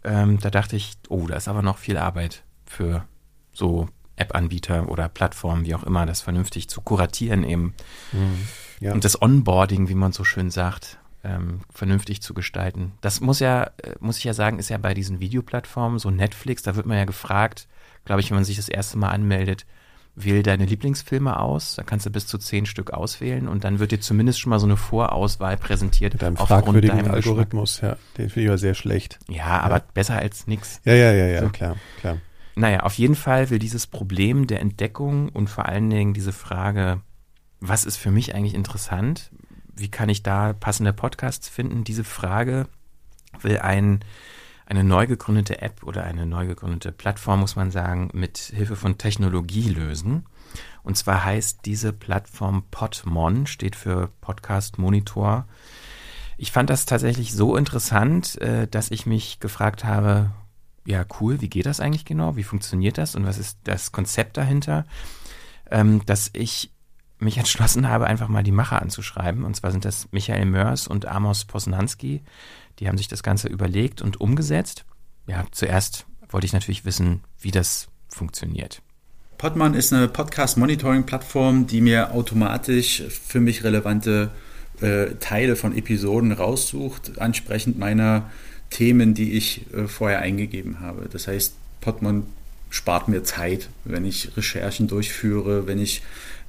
Ähm, da dachte ich, oh, da ist aber noch viel Arbeit für so App-Anbieter oder Plattformen, wie auch immer, das vernünftig zu kuratieren eben. Mhm, ja. Und das Onboarding, wie man so schön sagt, ähm, vernünftig zu gestalten. Das muss ja, äh, muss ich ja sagen, ist ja bei diesen Videoplattformen, so Netflix, da wird man ja gefragt, glaube ich, wenn man sich das erste Mal anmeldet, wähl deine Lieblingsfilme aus, da kannst du bis zu zehn Stück auswählen und dann wird dir zumindest schon mal so eine Vorauswahl präsentiert. Mit einem fragwürdigen Algorithmus, ja, den finde ich aber sehr schlecht. Ja, aber ja. besser als nix. Ja, ja, ja, ja, so. klar, klar. Naja, auf jeden Fall will dieses Problem der Entdeckung und vor allen Dingen diese Frage, was ist für mich eigentlich interessant? Wie kann ich da passende Podcasts finden? Diese Frage will ein, eine neu gegründete App oder eine neu gegründete Plattform, muss man sagen, mit Hilfe von Technologie lösen. Und zwar heißt diese Plattform Podmon, steht für Podcast Monitor. Ich fand das tatsächlich so interessant, äh, dass ich mich gefragt habe, ja, cool, wie geht das eigentlich genau? Wie funktioniert das und was ist das Konzept dahinter? Ähm, dass ich mich entschlossen habe, einfach mal die Macher anzuschreiben. Und zwar sind das Michael Mörs und Amos Posnanski. Die haben sich das Ganze überlegt und umgesetzt. Ja, zuerst wollte ich natürlich wissen, wie das funktioniert. Podman ist eine Podcast-Monitoring-Plattform, die mir automatisch für mich relevante äh, Teile von Episoden raussucht, ansprechend meiner Themen, die ich äh, vorher eingegeben habe. Das heißt, Podman spart mir Zeit, wenn ich Recherchen durchführe, wenn ich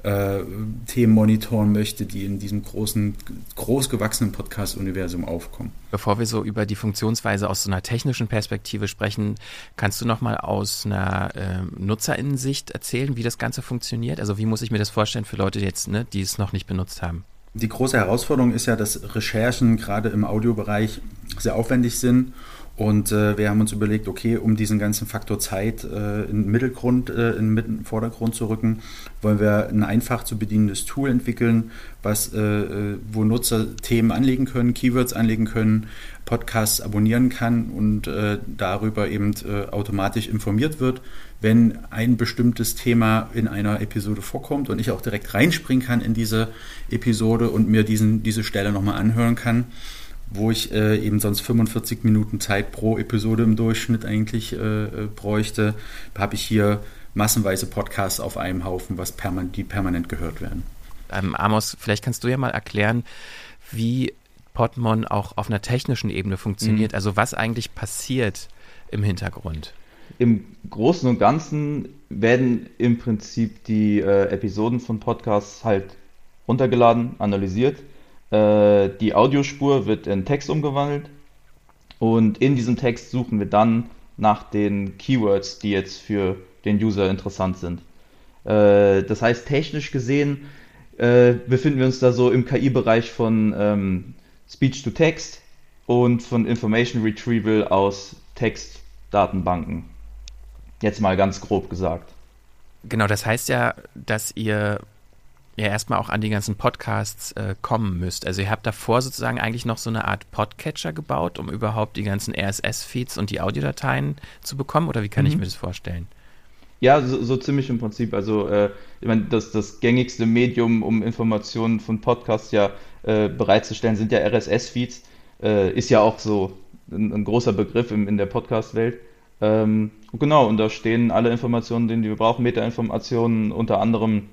äh, Themen monitoren möchte, die in diesem großen, großgewachsenen Podcast-Universum aufkommen. Bevor wir so über die Funktionsweise aus so einer technischen Perspektive sprechen, kannst du noch mal aus einer äh, Nutzerinnensicht erzählen, wie das Ganze funktioniert? Also wie muss ich mir das vorstellen für Leute jetzt, ne, die es noch nicht benutzt haben? Die große Herausforderung ist ja, dass Recherchen gerade im Audiobereich sehr aufwendig sind. Und äh, wir haben uns überlegt, okay, um diesen ganzen Faktor Zeit äh, in den Mittelgrund, äh, in den Vordergrund zu rücken, wollen wir ein einfach zu bedienendes Tool entwickeln, was, äh, äh, wo Nutzer Themen anlegen können, Keywords anlegen können, Podcasts abonnieren kann und äh, darüber eben automatisch informiert wird, wenn ein bestimmtes Thema in einer Episode vorkommt und ich auch direkt reinspringen kann in diese Episode und mir diesen, diese Stelle nochmal anhören kann wo ich äh, eben sonst 45 Minuten Zeit pro Episode im Durchschnitt eigentlich äh, äh, bräuchte, habe ich hier massenweise Podcasts auf einem Haufen, was perman die permanent gehört werden. Ähm, Amos, vielleicht kannst du ja mal erklären, wie Podmon auch auf einer technischen Ebene funktioniert, mhm. also was eigentlich passiert im Hintergrund. Im Großen und Ganzen werden im Prinzip die äh, Episoden von Podcasts halt runtergeladen, analysiert äh, die Audiospur wird in Text umgewandelt und in diesem Text suchen wir dann nach den Keywords, die jetzt für den User interessant sind. Äh, das heißt, technisch gesehen äh, befinden wir uns da so im KI-Bereich von ähm, Speech to Text und von Information Retrieval aus Textdatenbanken. Jetzt mal ganz grob gesagt. Genau, das heißt ja, dass ihr ja erstmal auch an die ganzen Podcasts äh, kommen müsst. Also ihr habt davor sozusagen eigentlich noch so eine Art Podcatcher gebaut, um überhaupt die ganzen RSS-Feeds und die Audiodateien zu bekommen oder wie kann mhm. ich mir das vorstellen? Ja, so, so ziemlich im Prinzip. Also äh, ich meine, das, das gängigste Medium, um Informationen von Podcasts ja äh, bereitzustellen, sind ja RSS-Feeds. Äh, ist ja auch so ein, ein großer Begriff im, in der Podcast-Welt. Ähm, genau, und da stehen alle Informationen, die wir brauchen, Metainformationen, unter anderem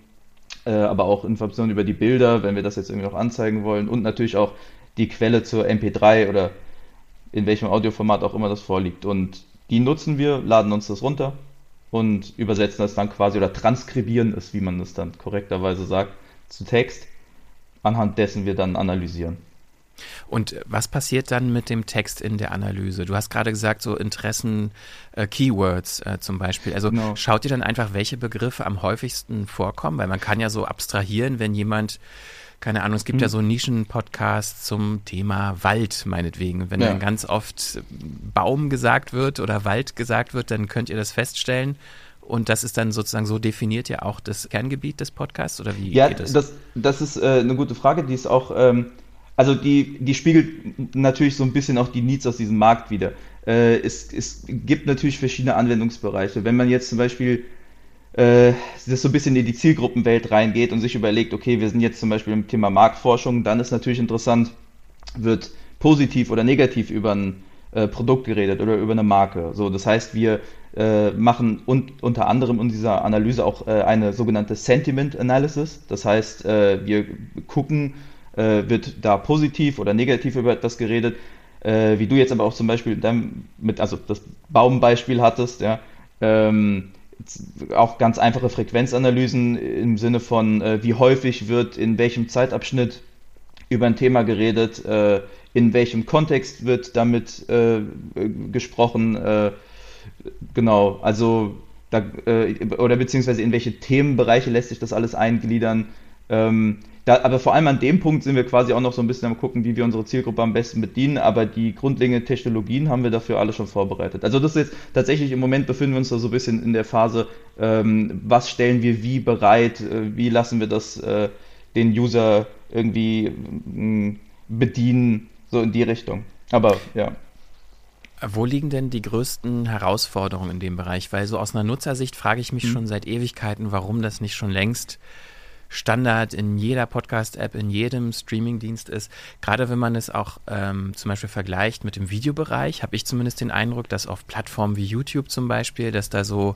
äh, aber auch Informationen über die Bilder, wenn wir das jetzt irgendwie noch anzeigen wollen und natürlich auch die Quelle zur MP3 oder in welchem Audioformat auch immer das vorliegt. Und die nutzen wir, laden uns das runter und übersetzen das dann quasi oder transkribieren es, wie man es dann korrekterweise sagt, zu Text, anhand dessen wir dann analysieren. Und was passiert dann mit dem Text in der Analyse? Du hast gerade gesagt, so Interessen, äh, Keywords äh, zum Beispiel. Also genau. schaut ihr dann einfach, welche Begriffe am häufigsten vorkommen? Weil man kann ja so abstrahieren, wenn jemand keine Ahnung, es gibt hm. ja so Nischen-Podcasts zum Thema Wald, meinetwegen. Wenn ja. dann ganz oft Baum gesagt wird oder Wald gesagt wird, dann könnt ihr das feststellen. Und das ist dann sozusagen so definiert ja auch das Kerngebiet des Podcasts oder wie ja, geht das? das? Das ist äh, eine gute Frage, die ist auch ähm, also die, die spiegelt natürlich so ein bisschen auch die Needs aus diesem Markt wieder. Äh, es, es gibt natürlich verschiedene Anwendungsbereiche. Wenn man jetzt zum Beispiel äh, das so ein bisschen in die Zielgruppenwelt reingeht und sich überlegt, okay, wir sind jetzt zum Beispiel im Thema Marktforschung, dann ist natürlich interessant, wird positiv oder negativ über ein äh, Produkt geredet oder über eine Marke. So, das heißt, wir äh, machen und, unter anderem in dieser Analyse auch äh, eine sogenannte Sentiment Analysis. Das heißt, äh, wir gucken, äh, wird da positiv oder negativ über etwas geredet. Äh, wie du jetzt aber auch zum Beispiel mit, also das Baumbeispiel hattest, ja, ähm, auch ganz einfache Frequenzanalysen im Sinne von, äh, wie häufig wird in welchem Zeitabschnitt über ein Thema geredet, äh, in welchem Kontext wird damit äh, gesprochen, äh, genau, also da, oder beziehungsweise in welche Themenbereiche lässt sich das alles eingliedern. Ähm, da, aber vor allem an dem Punkt sind wir quasi auch noch so ein bisschen am gucken, wie wir unsere Zielgruppe am besten bedienen. Aber die grundlegenden Technologien haben wir dafür alle schon vorbereitet. Also das ist jetzt tatsächlich im Moment befinden wir uns da so ein bisschen in der Phase, ähm, was stellen wir wie bereit, äh, wie lassen wir das äh, den User irgendwie äh, bedienen, so in die Richtung. Aber ja. Wo liegen denn die größten Herausforderungen in dem Bereich? Weil so aus einer Nutzersicht frage ich mich mhm. schon seit Ewigkeiten, warum das nicht schon längst Standard in jeder Podcast-App, in jedem Streaming-Dienst ist. Gerade wenn man es auch ähm, zum Beispiel vergleicht mit dem Videobereich, habe ich zumindest den Eindruck, dass auf Plattformen wie YouTube zum Beispiel, dass da so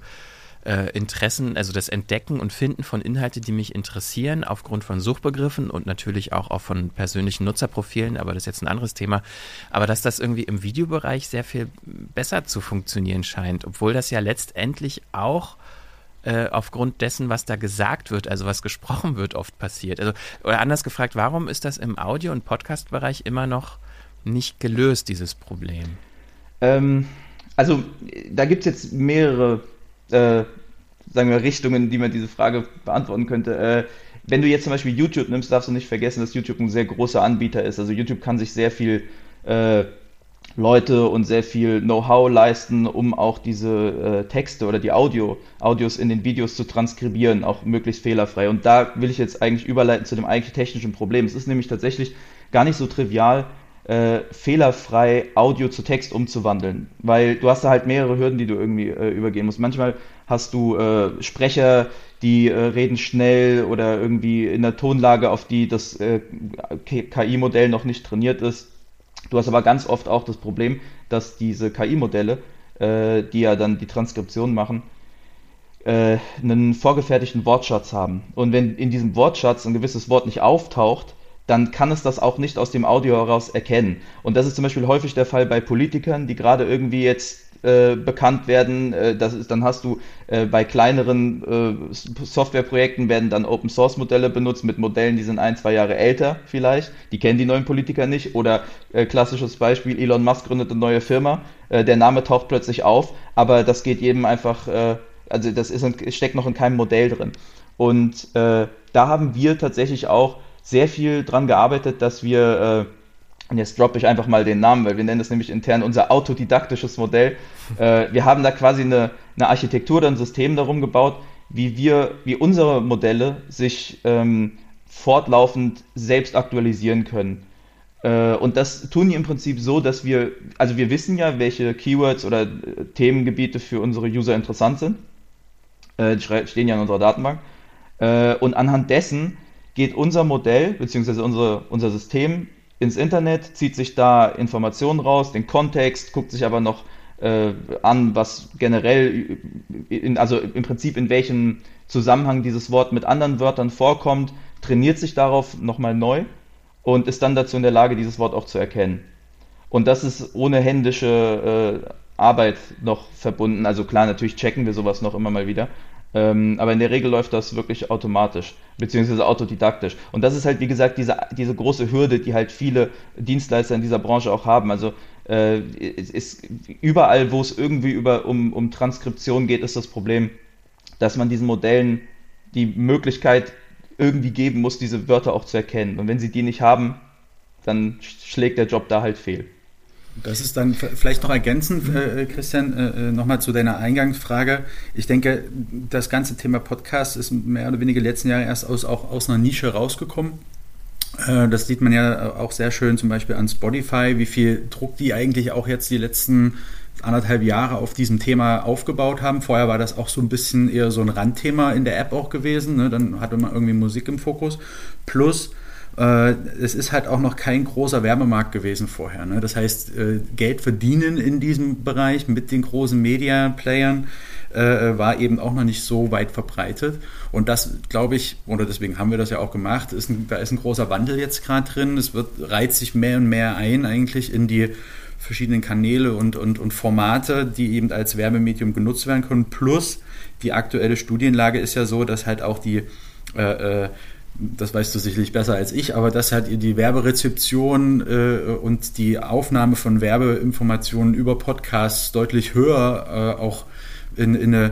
äh, Interessen, also das Entdecken und Finden von Inhalten, die mich interessieren, aufgrund von Suchbegriffen und natürlich auch, auch von persönlichen Nutzerprofilen, aber das ist jetzt ein anderes Thema, aber dass das irgendwie im Videobereich sehr viel besser zu funktionieren scheint, obwohl das ja letztendlich auch äh, aufgrund dessen, was da gesagt wird, also was gesprochen wird, oft passiert. Also, oder anders gefragt, warum ist das im Audio- und Podcast-Bereich immer noch nicht gelöst, dieses Problem? Ähm, also, da gibt es jetzt mehrere, äh, sagen wir, Richtungen, die man diese Frage beantworten könnte. Äh, wenn du jetzt zum Beispiel YouTube nimmst, darfst du nicht vergessen, dass YouTube ein sehr großer Anbieter ist. Also YouTube kann sich sehr viel äh, Leute und sehr viel Know-how leisten, um auch diese äh, Texte oder die Audio, Audios in den Videos zu transkribieren, auch möglichst fehlerfrei. Und da will ich jetzt eigentlich überleiten zu dem eigentlich technischen Problem. Es ist nämlich tatsächlich gar nicht so trivial, äh, fehlerfrei Audio zu Text umzuwandeln, weil du hast da halt mehrere Hürden, die du irgendwie äh, übergehen musst. Manchmal hast du äh, Sprecher, die äh, reden schnell oder irgendwie in der Tonlage, auf die das äh, KI-Modell noch nicht trainiert ist Du hast aber ganz oft auch das Problem, dass diese KI-Modelle, äh, die ja dann die Transkription machen, äh, einen vorgefertigten Wortschatz haben. Und wenn in diesem Wortschatz ein gewisses Wort nicht auftaucht, dann kann es das auch nicht aus dem Audio heraus erkennen. Und das ist zum Beispiel häufig der Fall bei Politikern, die gerade irgendwie jetzt äh, bekannt werden. Äh, das ist, dann hast du äh, bei kleineren äh, Softwareprojekten werden dann Open Source Modelle benutzt mit Modellen, die sind ein, zwei Jahre älter vielleicht. Die kennen die neuen Politiker nicht. Oder äh, klassisches Beispiel, Elon Musk gründet eine neue Firma. Der Name taucht plötzlich auf, aber das geht jedem einfach, also das ist, steckt noch in keinem Modell drin. Und da haben wir tatsächlich auch sehr viel dran gearbeitet, dass wir und jetzt droppe ich einfach mal den Namen, weil wir nennen das nämlich intern unser autodidaktisches Modell. Äh, wir haben da quasi eine, eine Architektur oder ein System darum gebaut, wie wir, wie unsere Modelle sich ähm, fortlaufend selbst aktualisieren können. Äh, und das tun die im Prinzip so, dass wir, also wir wissen ja, welche Keywords oder äh, Themengebiete für unsere User interessant sind. Äh, die stehen ja in unserer Datenbank. Äh, und anhand dessen geht unser Modell, beziehungsweise unsere, unser System ins Internet, zieht sich da Informationen raus, den Kontext, guckt sich aber noch äh, an, was generell, in, also im Prinzip in welchem Zusammenhang dieses Wort mit anderen Wörtern vorkommt, trainiert sich darauf nochmal neu und ist dann dazu in der Lage, dieses Wort auch zu erkennen. Und das ist ohne händische äh, Arbeit noch verbunden. Also klar, natürlich checken wir sowas noch immer mal wieder, ähm, aber in der Regel läuft das wirklich automatisch, beziehungsweise autodidaktisch. Und das ist halt, wie gesagt, diese, diese große Hürde, die halt viele Dienstleister in dieser Branche auch haben. Also äh, ist, überall, wo es irgendwie über, um, um Transkription geht, ist das Problem, dass man diesen Modellen die Möglichkeit irgendwie geben muss, diese Wörter auch zu erkennen. Und wenn sie die nicht haben, dann schlägt der Job da halt fehl. Das ist dann vielleicht noch ergänzend, äh, Christian, äh, äh nochmal zu deiner Eingangsfrage. Ich denke, das ganze Thema Podcast ist mehr oder weniger letzten Jahre erst aus, auch aus einer Nische rausgekommen. Äh, das sieht man ja auch sehr schön zum Beispiel an Spotify, wie viel Druck die eigentlich auch jetzt die letzten anderthalb Jahre auf diesem Thema aufgebaut haben. Vorher war das auch so ein bisschen eher so ein Randthema in der App auch gewesen. Ne? Dann hatte man irgendwie Musik im Fokus. Plus äh, es ist halt auch noch kein großer Werbemarkt gewesen vorher. Ne? Das heißt, äh, Geld verdienen in diesem Bereich mit den großen Media-Playern äh, war eben auch noch nicht so weit verbreitet. Und das, glaube ich, oder deswegen haben wir das ja auch gemacht, ist ein, da ist ein großer Wandel jetzt gerade drin. Es wird, reiht sich mehr und mehr ein eigentlich in die verschiedenen Kanäle und, und, und Formate, die eben als Werbemedium genutzt werden können. Plus die aktuelle Studienlage ist ja so, dass halt auch die äh, äh das weißt du sicherlich besser als ich, aber dass halt die Werberezeption äh, und die Aufnahme von Werbeinformationen über Podcasts deutlich höher äh, auch in, in, eine,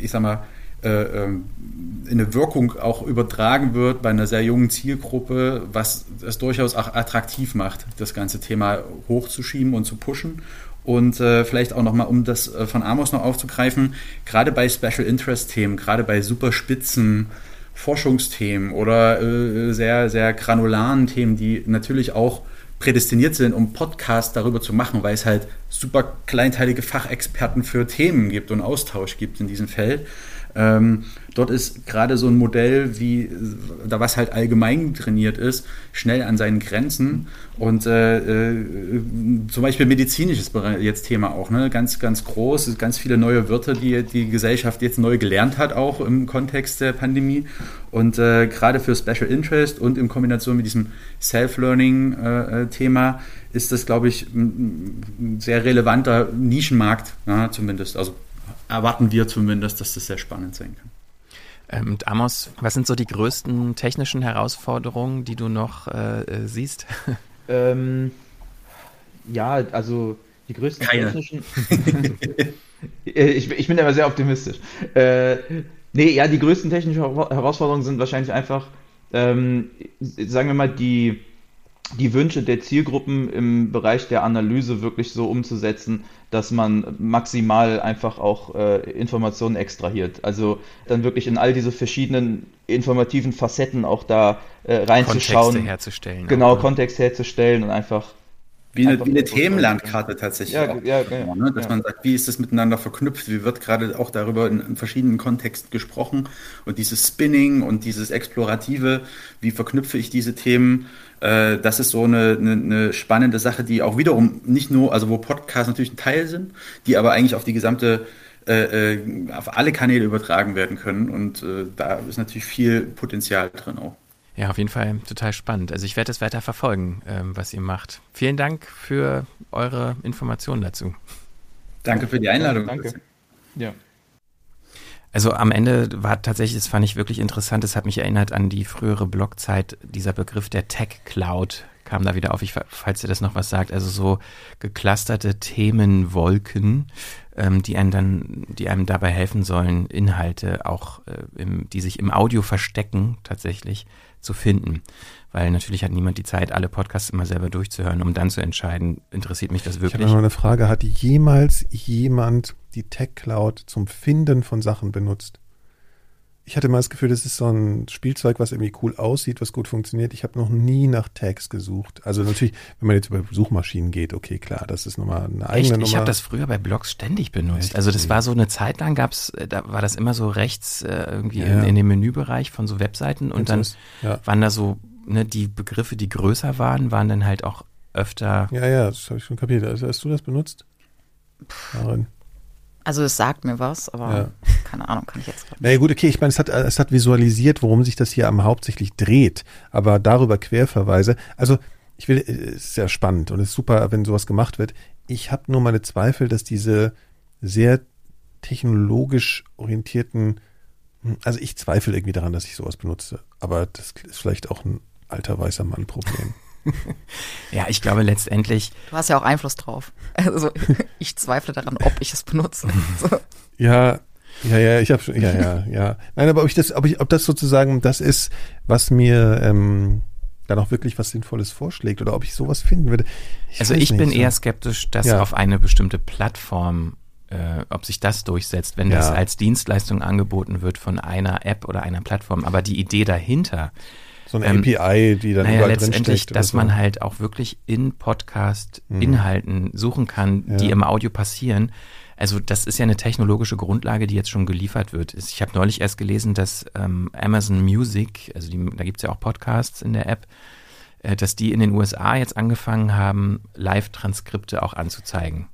ich sag mal, äh, ähm, in eine Wirkung auch übertragen wird bei einer sehr jungen Zielgruppe, was es durchaus auch attraktiv macht, das ganze Thema hochzuschieben und zu pushen. Und äh, vielleicht auch nochmal, um das äh, von Amos noch aufzugreifen, gerade bei Special Interest Themen, gerade bei Superspitzen, Forschungsthemen oder äh, sehr, sehr granularen Themen, die natürlich auch prädestiniert sind, um Podcasts darüber zu machen, weil es halt super kleinteilige Fachexperten für Themen gibt und Austausch gibt in diesem Feld. Ähm, dort ist gerade so ein Modell, wie da was halt allgemein trainiert ist, schnell an seinen Grenzen. Und äh, äh, zum Beispiel medizinisches jetzt Thema auch, ne? ganz, ganz groß, ganz viele neue Wörter, die die Gesellschaft jetzt neu gelernt hat, auch im Kontext der Pandemie. Und äh, gerade für Special Interest und in Kombination mit diesem Self-Learning-Thema äh, ist das, glaube ich, ein sehr relevanter Nischenmarkt, ja, zumindest. Also erwarten wir zumindest, dass das sehr spannend sein kann. Ähm, Amos, was sind so die größten technischen Herausforderungen, die du noch äh, äh siehst? Ähm, ja, also die größten Keine. technischen. ich, ich, bin aber sehr optimistisch. Äh, nee, ja, die größten technischen Herausforderungen sind wahrscheinlich einfach, ähm, sagen wir mal, die die Wünsche der Zielgruppen im Bereich der Analyse wirklich so umzusetzen, dass man maximal einfach auch äh, Informationen extrahiert. Also dann wirklich in all diese verschiedenen informativen Facetten auch da äh, reinzuschauen. Kontexte herzustellen. Genau, auch, ne? Kontext herzustellen und einfach wie eine, wie eine Themenlandkarte tatsächlich. Ja, auch, ja, ja, ne? Dass man sagt, wie ist das miteinander verknüpft? Wie wird gerade auch darüber in, in, verschiedenen Kontexten gesprochen? Und dieses Spinning und dieses Explorative, wie verknüpfe ich diese Themen? Äh, das ist so eine, eine, eine, spannende Sache, die auch wiederum nicht nur, also wo Podcasts natürlich ein Teil sind, die aber eigentlich auf die gesamte äh, äh auf alle Kanäle übertragen werden können. Und äh, da ist natürlich viel Potenzial drin auch. Ja, auf jeden Fall total spannend. Also ich werde es weiter verfolgen, ähm, was ihr macht. Vielen Dank für eure Informationen dazu. Danke für die Einladung. Danke. Ja. Also am Ende war tatsächlich, das fand ich wirklich interessant, es hat mich erinnert an die frühere Blogzeit, dieser Begriff der Tech Cloud kam da wieder auf, ich, falls ihr das noch was sagt, also so geclusterte Themenwolken, ähm, die einem dann, die einem dabei helfen sollen, Inhalte auch, äh, im, die sich im Audio verstecken, tatsächlich zu finden. Weil natürlich hat niemand die Zeit, alle Podcasts immer selber durchzuhören, um dann zu entscheiden, interessiert mich das wirklich. Ich habe noch eine Frage. Hat jemals jemand die Tech Cloud zum Finden von Sachen benutzt? Ich hatte mal das Gefühl, das ist so ein Spielzeug, was irgendwie cool aussieht, was gut funktioniert. Ich habe noch nie nach Tags gesucht. Also natürlich, wenn man jetzt über Suchmaschinen geht, okay, klar, das ist nochmal eine eigene Echt? Nummer. Ich habe das früher bei Blogs ständig benutzt. Echt? Also das war so eine Zeit lang gab's, äh, da war das immer so rechts äh, irgendwie ja, in, in, dem Menübereich von so Webseiten und dann ja. waren da so ne, die Begriffe, die größer waren, waren dann halt auch öfter. Ja, ja, das habe ich schon kapiert. Also hast du das benutzt? Darin. Also es sagt mir was, aber ja. keine Ahnung, kann ich jetzt nicht. Naja gut, okay, ich meine, es hat, es hat visualisiert, worum sich das hier am hauptsächlich dreht, aber darüber Querverweise. Also ich will, es ist sehr spannend und es ist super, wenn sowas gemacht wird. Ich habe nur meine Zweifel, dass diese sehr technologisch orientierten, hm, also ich zweifle irgendwie daran, dass ich sowas benutze, aber das ist vielleicht auch ein alter weißer Mann Problem. Ja, ich glaube letztendlich. Du hast ja auch Einfluss drauf. Also ich zweifle daran, ob ich es benutze. So. Ja, ja, ja, ich habe schon, ja, ja, ja. Nein, aber ob ich das, ob ich, ob das sozusagen das ist, was mir ähm, dann auch wirklich was Sinnvolles vorschlägt oder ob ich sowas finden würde. Ich also ich nicht, bin so. eher skeptisch, dass ja. auf eine bestimmte Plattform äh, ob sich das durchsetzt, wenn ja. das als Dienstleistung angeboten wird von einer App oder einer Plattform. Aber die Idee dahinter, so eine ähm, API, die dann naja, überall letztendlich, dass so. man halt auch wirklich in Podcast-Inhalten mhm. suchen kann, ja. die im Audio passieren. Also das ist ja eine technologische Grundlage, die jetzt schon geliefert wird. Ich habe neulich erst gelesen, dass ähm, Amazon Music, also die, da gibt's ja auch Podcasts in der App, äh, dass die in den USA jetzt angefangen haben, Live-Transkripte auch anzuzeigen.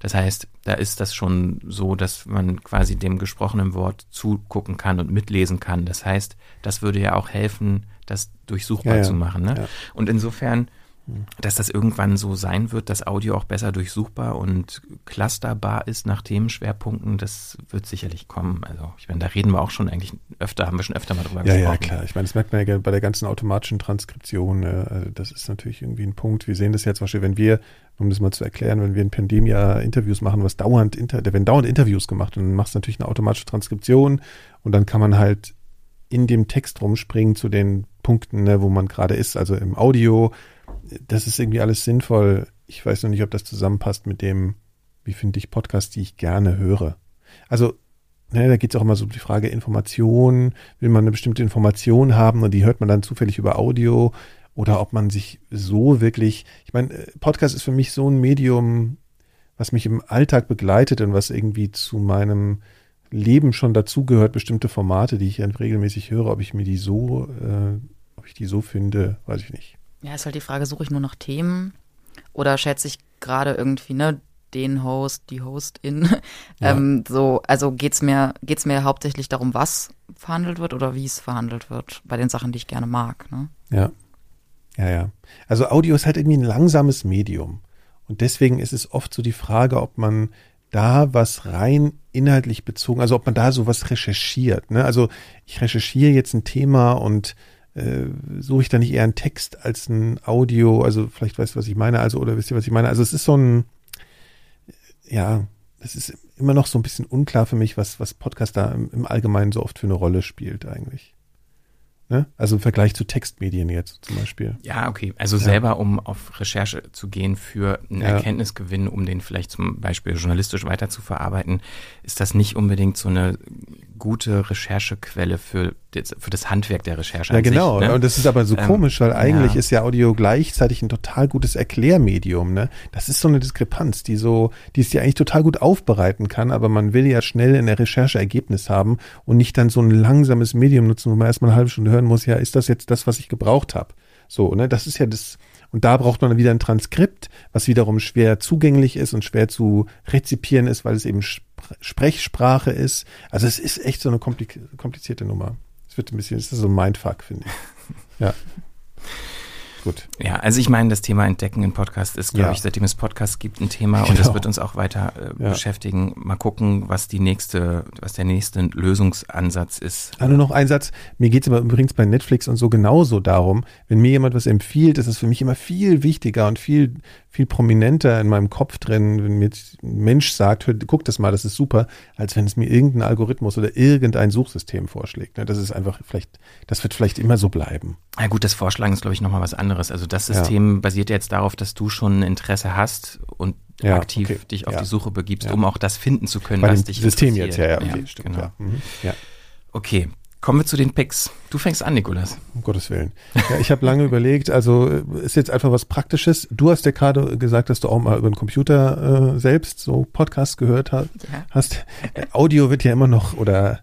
Das heißt, da ist das schon so, dass man quasi dem gesprochenen Wort zugucken kann und mitlesen kann. Das heißt, das würde ja auch helfen, das durchsuchbar ja, zu machen. Ne? Und insofern dass das irgendwann so sein wird, dass Audio auch besser durchsuchbar und clusterbar ist nach Themenschwerpunkten, das wird sicherlich kommen. Also ich meine, da reden wir auch schon eigentlich öfter, haben wir schon öfter mal drüber ja, gesprochen. Ja, klar. Ich meine, das merkt man ja bei der ganzen automatischen Transkription. Äh, das ist natürlich irgendwie ein Punkt. Wir sehen das ja zum Beispiel, wenn wir, um das mal zu erklären, wenn wir in Pandemia Interviews machen, was dauernd, inter, da werden dauernd Interviews gemacht und dann machst du natürlich eine automatische Transkription und dann kann man halt in dem Text rumspringen zu den Punkten, ne, wo man gerade ist, also im Audio, das ist irgendwie alles sinnvoll. Ich weiß noch nicht, ob das zusammenpasst mit dem, wie finde ich Podcasts, die ich gerne höre. Also, ne, da geht es auch immer so um die Frage Information. Will man eine bestimmte Information haben und die hört man dann zufällig über Audio? oder ob man sich so wirklich, ich meine, äh, Podcast ist für mich so ein Medium, was mich im Alltag begleitet und was irgendwie zu meinem Leben schon dazugehört, bestimmte Formate, die ich regelmäßig höre, ob ich mir die so, äh, ob ich die so finde, weiß ich nicht. Ja, ist halt die Frage, suche ich nur nach Themen oder schätze ich gerade irgendwie, ne, den Host, die Hostin. Ja. Ähm, so, also geht's mir, geht's mir hauptsächlich darum, was verhandelt wird oder wie es verhandelt wird, bei den Sachen, die ich gerne mag. Ne? Ja. Ja, ja. Also Audio ist halt irgendwie ein langsames Medium. Und deswegen ist es oft so die Frage, ob man da was rein inhaltlich bezogen, also ob man da so was recherchiert. Ne? Also ich recherchiere jetzt ein Thema und äh, suche ich da nicht eher einen Text als ein Audio, also vielleicht weißt du, was ich meine, also oder wisst ihr, was ich meine? Also es ist so ein, ja, es ist immer noch so ein bisschen unklar für mich, was, was Podcast da im, im Allgemeinen so oft für eine Rolle spielt eigentlich. Ne? Also im Vergleich zu Textmedien jetzt zum Beispiel. Ja, okay. Also ja. selber, um auf Recherche zu gehen für einen ja. Erkenntnisgewinn, um den vielleicht zum Beispiel journalistisch weiter zu verarbeiten, ist das nicht unbedingt so eine gute Recherchequelle für das, für das Handwerk der Recherche. Ja, genau. Sich, ne? Und das ist aber so ähm, komisch, weil eigentlich ja. ist ja Audio gleichzeitig ein total gutes Erklärmedium. Ne? Das ist so eine Diskrepanz, die so, die es ja eigentlich total gut aufbereiten kann, aber man will ja schnell in der Recherche Ergebnis haben und nicht dann so ein langsames Medium nutzen, wo man erstmal eine halbe Stunde hören muss, ja, ist das jetzt das, was ich gebraucht habe? So, ne, das ist ja das, und da braucht man wieder ein Transkript, was wiederum schwer zugänglich ist und schwer zu rezipieren ist, weil es eben Sprechsprache ist. Also es ist echt so eine komplizierte Nummer. Es wird ein bisschen, es ist so ein Mindfuck, finde ich. Ja. Gut. Ja, also ich meine, das Thema Entdecken in Podcast ist, glaube ja. ich, seitdem es Podcasts gibt, ein Thema genau. und das wird uns auch weiter äh, ja. beschäftigen. Mal gucken, was die nächste, was der nächste Lösungsansatz ist. Ah, nur noch ein Satz. Mir geht es aber übrigens bei Netflix und so genauso darum, wenn mir jemand was empfiehlt, ist es für mich immer viel wichtiger und viel viel prominenter in meinem Kopf drin, wenn mir ein Mensch sagt, hör, guck das mal, das ist super, als wenn es mir irgendein Algorithmus oder irgendein Suchsystem vorschlägt. Ne? Das ist einfach vielleicht, das wird vielleicht immer so bleiben. Ja gut, das Vorschlagen ist, glaube ich, nochmal was anderes. Also das System ja. basiert jetzt darauf, dass du schon ein Interesse hast und ja, aktiv okay. dich auf ja. die Suche begibst, um auch das finden zu können, Bei was dich System interessiert. jetzt, ja, ja, okay, stimmt. Genau. Mhm. ja. Okay, Kommen wir zu den Picks. Du fängst an, Nikolas. Um Gottes Willen. Ja, ich habe lange überlegt, also äh, ist jetzt einfach was Praktisches. Du hast ja gerade gesagt, dass du auch mal über den Computer äh, selbst so Podcasts gehört ha ja. hast. Äh, Audio wird ja immer noch oder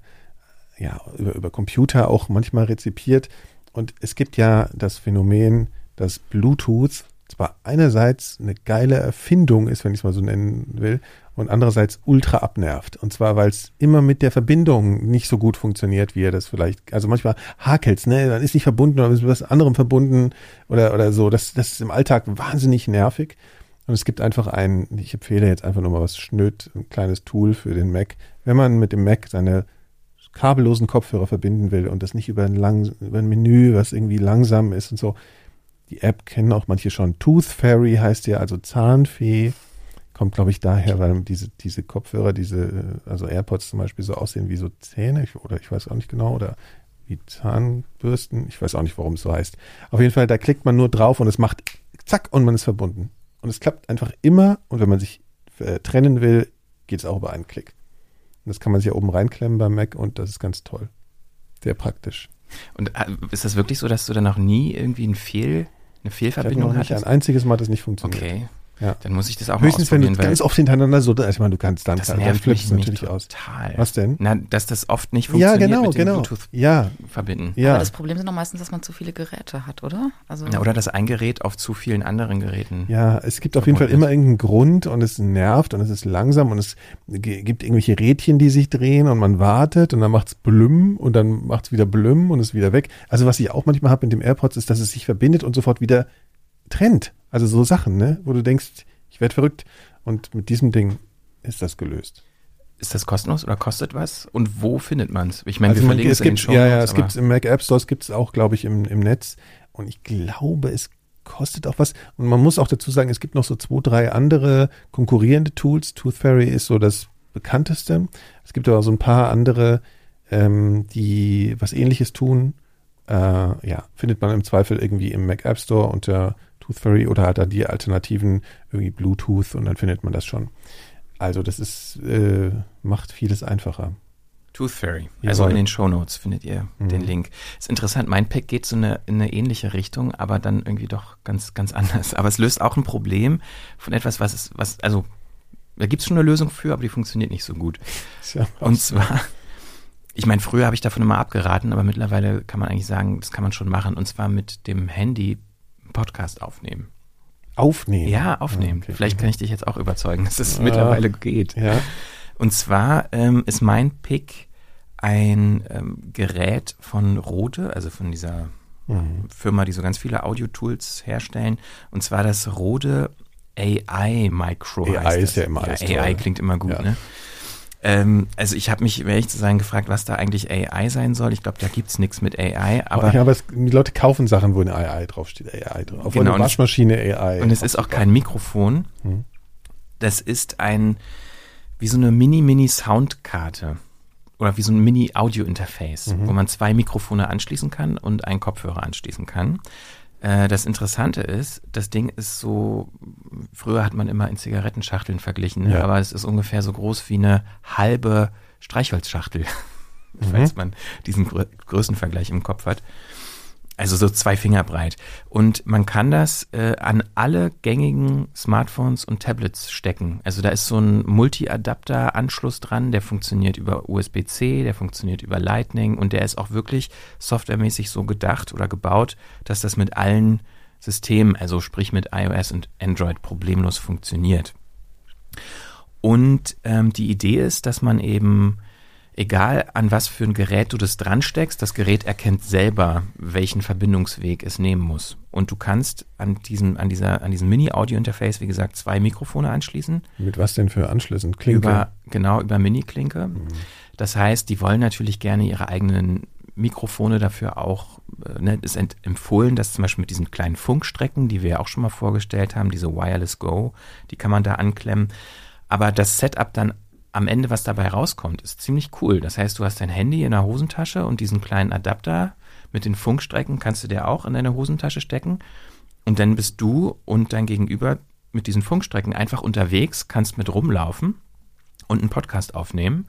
ja, über, über Computer auch manchmal rezipiert. Und es gibt ja das Phänomen, dass Bluetooth zwar einerseits eine geile Erfindung ist, wenn ich es mal so nennen will, und andererseits ultra abnervt. Und zwar, weil es immer mit der Verbindung nicht so gut funktioniert, wie er das vielleicht, also manchmal hakelt's, ne, dann ist nicht verbunden oder ist mit was anderem verbunden oder, oder so. Das, das ist im Alltag wahnsinnig nervig. Und es gibt einfach ein, ich empfehle jetzt einfach nur mal was schnöd, ein kleines Tool für den Mac. Wenn man mit dem Mac seine kabellosen Kopfhörer verbinden will und das nicht über ein, lang, über ein Menü, was irgendwie langsam ist und so. Die App kennen auch manche schon. Tooth Fairy heißt ja, also Zahnfee kommt, glaube ich, daher, weil diese, diese Kopfhörer, diese, also AirPods zum Beispiel so aussehen wie so Zähne, oder ich weiß auch nicht genau, oder wie Zahnbürsten. Ich weiß auch nicht, warum es so heißt. Auf jeden Fall, da klickt man nur drauf und es macht zack und man ist verbunden. Und es klappt einfach immer und wenn man sich äh, trennen will, geht es auch über einen Klick. Und das kann man sich ja oben reinklemmen beim Mac und das ist ganz toll. Sehr praktisch. Und äh, ist das wirklich so, dass du dann noch nie irgendwie ein Fehl, eine Fehlverbindung ich nicht hattest? Ein einziges Mal hat das nicht funktioniert. Okay. Ja. Dann muss ich das auch Höchstens, mal ausprobieren. wenn du ganz oft hintereinander so, ich meine, du kannst dann, das dann flippst es natürlich total. aus. Total. Was denn? Na, dass das oft nicht funktioniert ja, genau, mit dem genau. Bluetooth ja. verbinden. Ja. Aber das Problem sind doch meistens, dass man zu viele Geräte hat, oder? Also ja, oder dass ein Gerät auf zu vielen anderen Geräten. Ja, es gibt auf jeden Fall immer irgendeinen Grund und es nervt und es ist langsam und es gibt irgendwelche Rädchen, die sich drehen und man wartet und dann macht's blüm und dann macht's wieder blüm und ist wieder weg. Also was ich auch manchmal habe mit dem AirPods ist, dass es sich verbindet und sofort wieder trennt. Also so Sachen, ne, wo du denkst, ich werde verrückt. Und mit diesem Ding ist das gelöst. Ist das kostenlos oder kostet was? Und wo findet man es? Ich meine, also wir verlinken es, es in den Show. Ja, ja, es gibt im Mac App Stores gibt es auch, glaube ich, im, im Netz. Und ich glaube, es kostet auch was. Und man muss auch dazu sagen, es gibt noch so zwei, drei andere konkurrierende Tools. Tooth Fairy ist so das bekannteste. Es gibt aber so ein paar andere, ähm, die was ähnliches tun. Äh, ja, findet man im Zweifel irgendwie im Mac App Store unter Tooth Fairy oder hat er die Alternativen irgendwie Bluetooth und dann findet man das schon. Also das ist, äh, macht vieles einfacher. Tooth Fairy. Also Jawohl. in den Shownotes findet ihr den Link. Ist interessant, mein Pick geht so eine, in eine ähnliche Richtung, aber dann irgendwie doch ganz, ganz anders. Aber es löst auch ein Problem von etwas, was es, was, also da gibt es schon eine Lösung für, aber die funktioniert nicht so gut. Ist ja Und zwar, ich meine, früher habe ich davon immer abgeraten, aber mittlerweile kann man eigentlich sagen, das kann man schon machen. Und zwar mit dem Handy Podcast aufnehmen. aufnehmen. Ja, aufnehmen. Okay. Vielleicht kann ich dich jetzt auch überzeugen, dass es Ah. mittlerweile geht. Ja. Und zwar ähm, ist mein Pick ein ähm, Gerät von Rode, also von dieser Mhm. Firma, die so ganz viele Audio-Tools herstellen. Und zwar das Rode AI Micro. AI ist ja immer alles AI toll. klingt immer gut, Ja. ne? Ähm, also ich habe mich, ehrlich zu sein, gefragt, was da eigentlich AI sein soll. Ich glaube, da gibt's nichts mit AI, aber ja, aber es, die Leute kaufen Sachen, wo eine AI draufsteht. AI drauf. Auf Genau, eine und es- Waschmaschine AI. Und es ist auch kein Mikrofon. Mhm. Das ist ein, wie so eine Mini-Mini-Soundkarte. Oder wie so ein Mini-Audio-Interface, Mhm. wo man zwei Mikrofone anschließen kann und einen Kopfhörer anschließen kann. Äh, das Interessante ist, das Ding ist so, früher hat man immer in Zigarettenschachteln verglichen, ne? Ja. aber es ist ungefähr so groß wie eine halbe Streichholzschachtel, Mhm. falls man diesen Grö Größenvergleich im Kopf hat. Also so zwei Finger breit. Und man kann das äh, an alle gängigen Smartphones und Tablets stecken. Also da ist so ein Multi-Adapter-Anschluss dran, der funktioniert über USB-C, der funktioniert über Lightning und der ist auch wirklich softwaremäßig so gedacht oder gebaut, dass das mit allen Systemen, also sprich mit iOS und Android problemlos funktioniert. Und ähm, die Idee ist, dass man eben, egal an was für ein Gerät du das dran steckst, das Gerät erkennt selber, welchen Verbindungsweg es nehmen muss. Und du kannst an diesem, an dieser, an diesem Mini-Audio-Interface, wie gesagt, zwei Mikrofone anschließen. Mit was denn für Anschlüssen? Klinke. Über, genau, über Mini-Klinke. Das heißt, die wollen natürlich gerne ihre eigenen Mikrofone dafür auch, äh, ne, ist empfohlen, dass zum Beispiel mit diesen kleinen Funkstrecken, die wir ja auch schon mal vorgestellt haben, diese Wireless Go, die kann man da anklemmen. Aber das Setup dann am Ende, was dabei rauskommt, ist ziemlich cool. Das heißt, du hast dein Handy in der Hosentasche und diesen kleinen Adapter mit den Funkstrecken kannst du dir auch in deine Hosentasche stecken. Und dann bist du und dein Gegenüber mit diesen Funkstrecken einfach unterwegs, kannst mit rumlaufen und einen Podcast aufnehmen.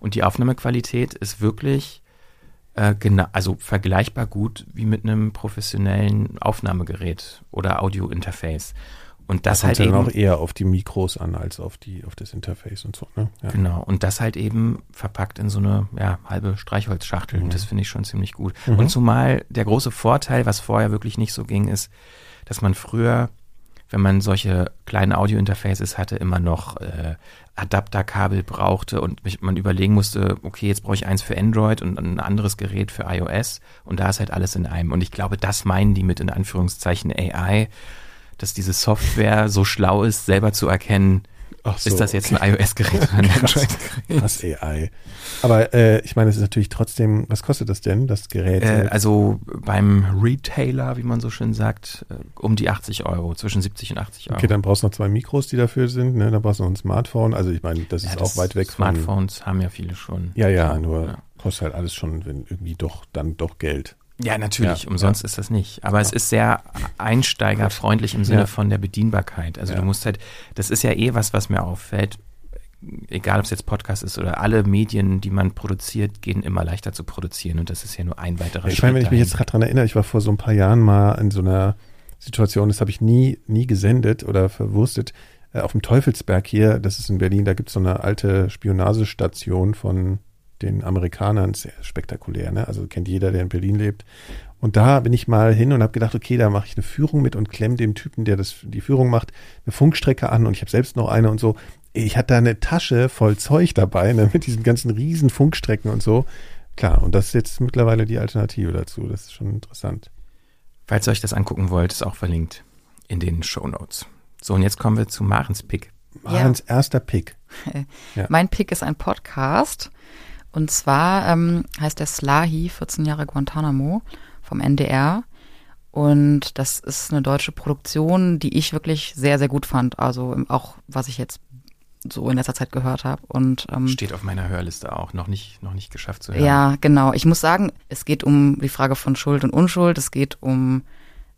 Und die Aufnahmequalität ist wirklich äh, genau, also vergleichbar gut wie mit einem professionellen Aufnahmegerät oder Audio-Interface. Und das, Das kommt halt eben, auch eher auf die Mikros an als auf die auf das Interface und so. Ne? Ja. genau, und das halt eben verpackt in so eine ja, halbe Streichholzschachtel. Und das finde ich schon ziemlich gut. Mhm. Und zumal der große Vorteil, was vorher wirklich nicht so ging, ist, dass man früher, wenn man solche kleinen Audio-Interfaces hatte, immer noch äh, Adapterkabel brauchte und man überlegen musste, okay, jetzt brauche ich eins für Android und ein anderes Gerät für iOS und da ist halt alles in einem. Und ich glaube, das meinen die mit in Anführungszeichen AI, dass diese Software so schlau ist, selber zu erkennen, so, ist das jetzt okay. ein iOS-Gerät oder ein Android-Gerät. Was AI. Aber äh, ich meine, es ist natürlich trotzdem, was kostet das denn, das Gerät? Äh, also beim Retailer, wie man so schön sagt, äh, um die 80 Euro, zwischen 70 und 80 Euro. okay, dann brauchst du noch zwei Mikros, die dafür sind, ne? Dann brauchst du noch ein Smartphone. Also ich meine, das Ja, ist das auch weit weg von. Smartphones haben ja viele schon. Ja, ja, nur Ja. kostet halt alles schon, wenn irgendwie doch, dann doch Geld. Ja, natürlich. Ja, Umsonst ist das nicht. Aber es ist sehr einsteigerfreundlich im Sinne Ja. von der Bedienbarkeit. Also Ja. du musst halt, das ist ja eh was, was mir auffällt. Egal, ob es jetzt Podcast ist oder alle Medien, die man produziert, gehen immer leichter zu produzieren. Und das ist ja nur ein weiterer Ich Schritt. meine, wenn ich mich jetzt gerade dran erinnere, ich war vor so ein paar Jahren mal in so einer Situation, das habe ich nie, nie gesendet oder verwurstet, äh, auf dem Teufelsberg hier, das ist in Berlin, da gibt es so eine alte Spionagestation von den Amerikanern, sehr spektakulär, ne? Also kennt jeder, der in Berlin lebt. Und da bin ich mal hin und habe gedacht, okay, da mache ich eine Führung mit und klemm dem Typen, der das die Führung macht, eine Funkstrecke an und ich habe selbst noch eine und so. Ich hatte da eine Tasche voll Zeug dabei, ne, mit diesen ganzen riesen Funkstrecken und so. Klar, und das ist jetzt mittlerweile die Alternative dazu. Das ist schon interessant. Falls ihr euch das angucken wollt, ist auch verlinkt in den Show Notes. So, und jetzt kommen wir zu Marens Pick. Marens erster Pick. Ja. Mein Pick ist ein Podcast. Und zwar ähm, heißt der Slahi, 14 Jahre Guantanamo vom NDR. Und das ist eine deutsche Produktion, die ich wirklich sehr, sehr gut fand. Also auch, was ich jetzt so in letzter Zeit gehört habe. Und ähm, Steht auf meiner Hörliste auch. Noch nicht, noch nicht geschafft zu hören. ja, genau. Ich muss sagen, es geht um die Frage von Schuld und Unschuld. Es geht um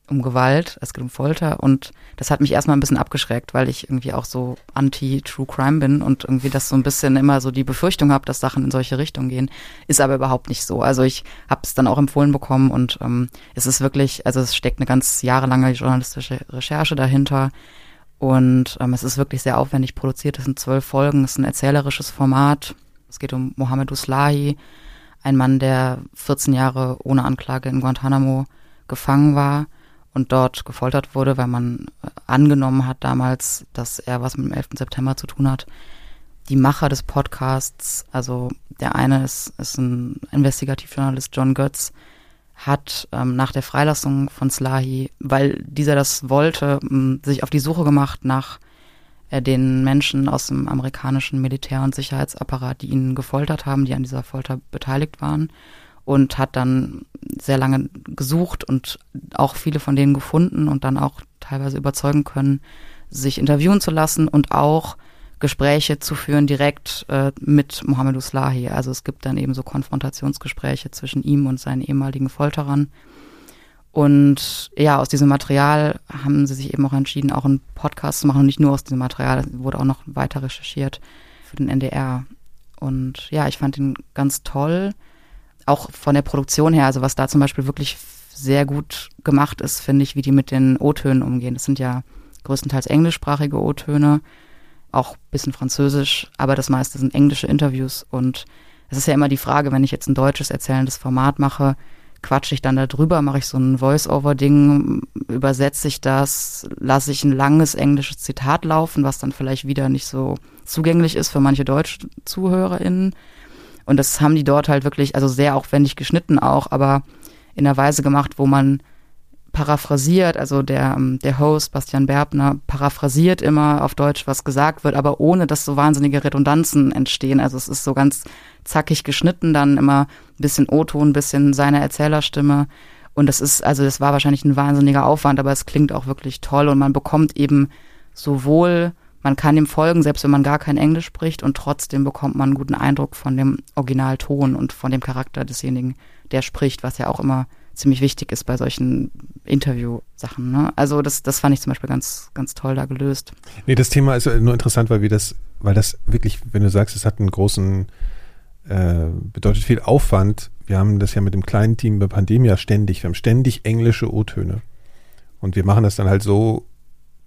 um Gewalt, es geht um Folter und das hat mich erstmal ein bisschen abgeschreckt, weil ich irgendwie auch so anti-True Crime bin und irgendwie das so ein bisschen immer so die Befürchtung habe, dass Sachen in solche Richtungen gehen. Ist aber überhaupt nicht so. Also ich habe es dann auch empfohlen bekommen und ähm, es ist wirklich, also es steckt eine ganz jahrelange journalistische Recherche dahinter und ähm, es ist wirklich sehr aufwendig produziert. Es sind zwölf Folgen, es ist ein erzählerisches Format. Es geht um Mohammed Uslahi, ein Mann, der 14 Jahre ohne Anklage in Guantanamo gefangen war und dort gefoltert wurde, weil man äh, angenommen hat damals, dass er was mit dem 11. September zu tun hat. Die Macher des Podcasts, also der eine ist, ist ein Investigativjournalist John Götz, hat ähm, nach der Freilassung von Slahi, weil dieser das wollte, sich auf die Suche gemacht nach äh, den Menschen aus dem amerikanischen Militär- und Sicherheitsapparat, die ihn gefoltert haben, die an dieser Folter beteiligt waren und hat dann sehr lange gesucht und auch viele von denen gefunden und dann auch teilweise überzeugen können, sich interviewen zu lassen und auch Gespräche zu führen direkt äh, mit Mohammed Uslahi. Also es gibt dann eben so Konfrontationsgespräche zwischen ihm und seinen ehemaligen Folterern. Und ja, aus diesem Material haben sie sich eben auch entschieden, auch einen Podcast zu machen. Und nicht nur aus diesem Material, wurde auch noch weiter recherchiert für den NDR. Und ja, ich fand ihn ganz toll auch von der Produktion her, also was da zum Beispiel wirklich sehr gut gemacht ist, finde ich, wie die mit den O-Tönen umgehen. Das sind ja größtenteils englischsprachige O-Töne, auch bisschen Französisch, aber das meiste sind englische Interviews. Und es ist ja immer die Frage, wenn ich jetzt ein deutsches erzählendes Format mache, quatsche ich dann da drüber, mache ich so ein Voice-Over-Ding, übersetze ich das, lasse ich ein langes englisches Zitat laufen, was dann vielleicht wieder nicht so zugänglich ist für manche deutsche ZuhörerInnen und das haben die dort halt wirklich, also sehr aufwendig geschnitten auch, aber in einer Weise gemacht, wo man paraphrasiert, also der, ähm, der Host, Bastian Berbner, paraphrasiert immer auf Deutsch, was gesagt wird, aber ohne dass so wahnsinnige Redundanzen entstehen. Also es ist so ganz zackig geschnitten, dann immer ein bisschen O-Ton, ein bisschen seine Erzählerstimme. Und das ist, also das war wahrscheinlich ein wahnsinniger Aufwand, aber es klingt auch wirklich toll und man bekommt eben sowohl man kann ihm folgen, selbst wenn man gar kein Englisch spricht und trotzdem bekommt man einen guten Eindruck von dem Originalton und von dem Charakter desjenigen, der spricht, was ja auch immer ziemlich wichtig ist bei solchen Interview-Sachen. Ne? Also das, das fand ich zum Beispiel ganz, ganz toll da gelöst. Nee, das Thema ist nur interessant, weil wir das, weil das wirklich, wenn du sagst, es hat einen großen, äh, bedeutet viel Aufwand. Wir haben das ja mit dem kleinen Team bei Pandemia ständig, wir haben ständig englische O-Töne. Und wir machen das dann halt so,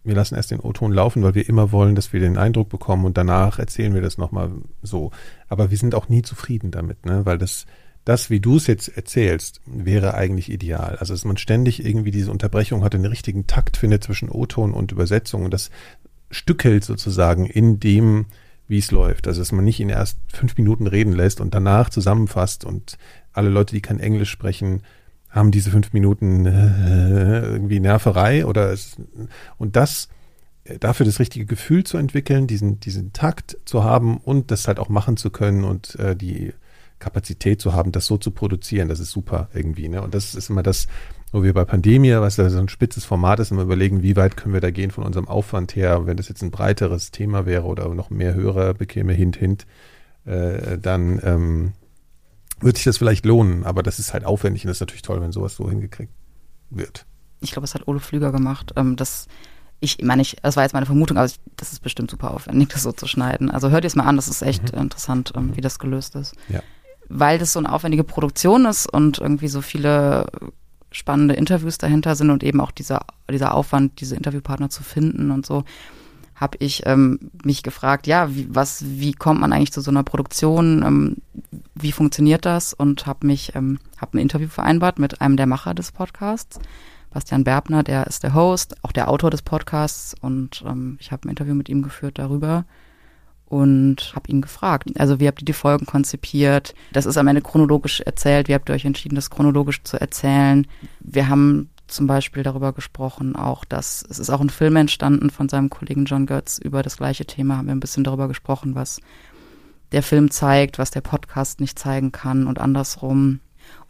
wir lassen erst den O-Ton laufen, weil wir immer wollen, dass wir den Eindruck bekommen und danach erzählen wir das nochmal so. Aber wir sind auch nie zufrieden damit, ne? weil das, das, wie du es jetzt erzählst, wäre eigentlich ideal. Also, dass man ständig irgendwie diese Unterbrechung hat, den richtigen Takt findet zwischen O-Ton und Übersetzung und das stückelt sozusagen in dem, wie es läuft. Also, dass man nicht ihn erst fünf Minuten reden lässt und danach zusammenfasst und alle Leute, die kein Englisch sprechen, haben diese fünf Minuten äh, irgendwie Nerverei oder es, und das äh, dafür das richtige Gefühl zu entwickeln, diesen diesen Takt zu haben und das halt auch machen zu können und äh, die Kapazität zu haben, das so zu produzieren, das ist super irgendwie. Ne? Und das ist immer das, wo wir bei Pandemie, was ja so ein spitzes Format ist, immer überlegen, wie weit können wir da gehen von unserem Aufwand her, wenn das jetzt ein breiteres Thema wäre oder noch mehr Hörer bekäme, hint, hint, äh, dann ähm, wird sich das vielleicht lohnen, aber das ist halt aufwendig und das ist natürlich toll, wenn sowas so hingekriegt wird. Ich glaube, das hat Ole Flüger gemacht. Ähm, das, ich meine, ich, das war jetzt meine Vermutung, aber ich, das ist bestimmt super aufwendig, das so zu schneiden. Also hört ihr es mal an, das ist echt mhm. interessant, ähm, wie das gelöst ist. Ja. Weil das so eine aufwendige Produktion ist und irgendwie so viele spannende Interviews dahinter sind und eben auch dieser, dieser Aufwand, diese Interviewpartner zu finden und so habe ich ähm, mich gefragt, ja, wie, was, wie kommt man eigentlich zu so einer Produktion? Ähm, wie funktioniert das? Und habe mich, ähm, habe ein Interview vereinbart mit einem der Macher des Podcasts, Bastian Berbner, der ist der Host, auch der Autor des Podcasts und ähm, ich habe ein Interview mit ihm geführt darüber und habe ihn gefragt, also wie habt ihr die Folgen konzipiert? Das ist am Ende chronologisch erzählt. Wie habt ihr euch entschieden, das chronologisch zu erzählen? Wir haben zum Beispiel darüber gesprochen, auch dass es ist auch ein Film entstanden von seinem Kollegen John Götz über das gleiche Thema, haben wir ein bisschen darüber gesprochen, was der Film zeigt, was der Podcast nicht zeigen kann und andersrum.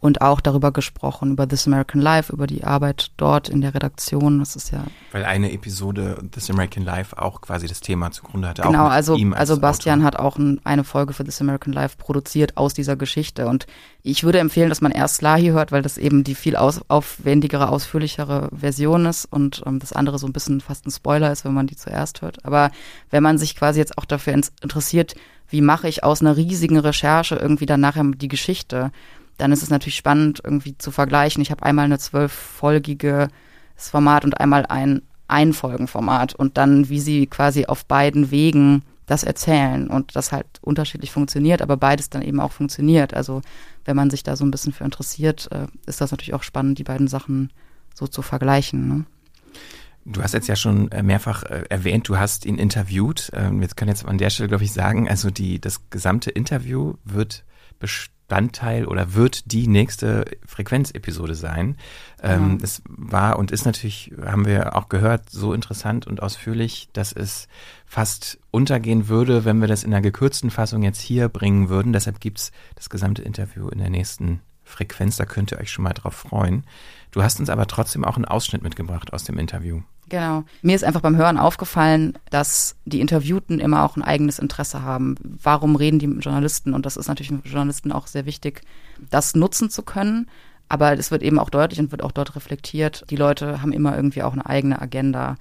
Und auch darüber gesprochen, über This American Life, über die Arbeit dort in der Redaktion. Das ist ja. Weil eine Episode This American Life auch quasi das Thema zugrunde hatte. Genau, also, also Bastian Autor. hat auch ein, eine Folge für This American Life produziert aus dieser Geschichte. Und ich würde empfehlen, dass man erst Lahi hört, weil das eben die viel aus, aufwendigere, ausführlichere Version ist und ähm, das andere so ein bisschen fast ein Spoiler ist, wenn man die zuerst hört. Aber wenn man sich quasi jetzt auch dafür interessiert, wie mache ich aus einer riesigen Recherche irgendwie dann nachher die Geschichte, dann ist es natürlich spannend irgendwie zu vergleichen. Ich habe einmal eine zwölffolgige Format und einmal ein Einfolgenformat und dann, wie sie quasi auf beiden Wegen das erzählen und das halt unterschiedlich funktioniert, aber beides dann eben auch funktioniert. Also wenn man sich da so ein bisschen für interessiert, äh, ist das natürlich auch spannend, die beiden Sachen so zu vergleichen. Ne? Du hast jetzt ja schon äh, mehrfach äh, erwähnt, du hast ihn interviewt. Ähm, jetzt können jetzt an der Stelle, glaube ich, sagen, also die, das gesamte Interview wird Bestandteil oder wird die nächste Frequenzepisode sein. Ähm, mhm. Es war und ist natürlich, haben wir auch gehört, so interessant und ausführlich, dass es fast untergehen würde, wenn wir das in einer gekürzten Fassung jetzt hier bringen würden. Deshalb gibt's das gesamte Interview in der nächsten Frequenz. Da könnt ihr euch schon mal drauf freuen. Du hast uns aber trotzdem auch einen Ausschnitt mitgebracht aus dem Interview. Genau. Mir ist einfach beim Hören aufgefallen, dass die Interviewten immer auch ein eigenes Interesse haben. Warum reden die mit Journalisten? Und das ist natürlich für Journalisten auch sehr wichtig, das nutzen zu können. Aber es wird eben auch deutlich und wird auch dort reflektiert. Die Leute haben immer irgendwie auch eine eigene Agenda.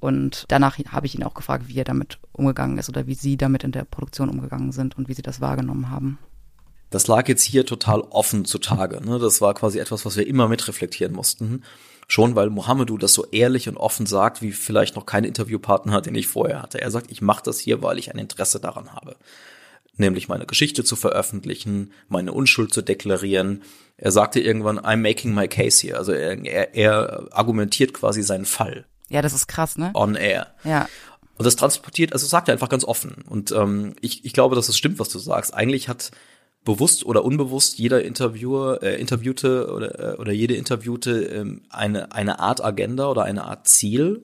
Und danach habe ich ihn auch gefragt, wie er damit umgegangen ist oder wie sie damit in der Produktion umgegangen sind und wie sie das wahrgenommen haben. Das lag jetzt hier total offen zutage. Ne? Das war quasi etwas, was wir immer mitreflektieren mussten. Schon weil Mohamedou das so ehrlich und offen sagt, wie vielleicht noch kein Interviewpartner, den ich vorher hatte. Er sagt, ich mache das hier, weil ich ein Interesse daran habe. Nämlich meine Geschichte zu veröffentlichen, meine Unschuld zu deklarieren. Er sagte irgendwann, I'm making my case here. Also er, er, er argumentiert quasi seinen Fall. Ja, das ist krass, ne? On air. Ja. Und das transportiert, also sagt er einfach ganz offen. Und ähm, ich, ich glaube, dass es stimmt, was du sagst. Eigentlich hat bewusst oder unbewusst jeder Interviewer, äh, Interviewte oder, äh, oder jede Interviewte ähm, eine, eine Art Agenda oder eine Art Ziel.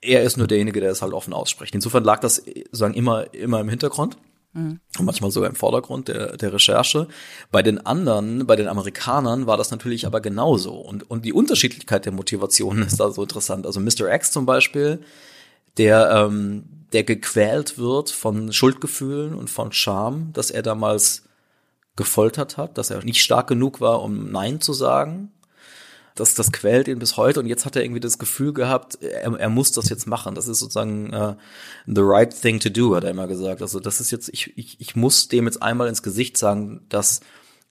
Er ist nur derjenige, der es halt offen ausspricht. Insofern lag das sagen immer, immer im Hintergrund. Mhm. Und manchmal sogar im Vordergrund der, der Recherche. Bei den anderen, bei den Amerikanern war das natürlich aber genauso. Und, und die Unterschiedlichkeit der Motivationen ist da so interessant. Also Mr. X zum Beispiel, der, ähm, der gequält wird von Schuldgefühlen und von Scham, dass er damals gefoltert hat, dass er nicht stark genug war, um Nein zu sagen. Das, das quält ihn bis heute und jetzt hat er irgendwie das Gefühl gehabt, er, er muss das jetzt machen. Das ist sozusagen uh, the right thing to do, hat er immer gesagt. Also das ist jetzt, ich, ich, ich muss dem jetzt einmal ins Gesicht sagen, dass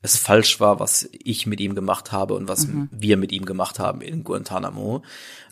es falsch war, was ich mit ihm gemacht habe und was mhm. wir mit ihm gemacht haben in Guantanamo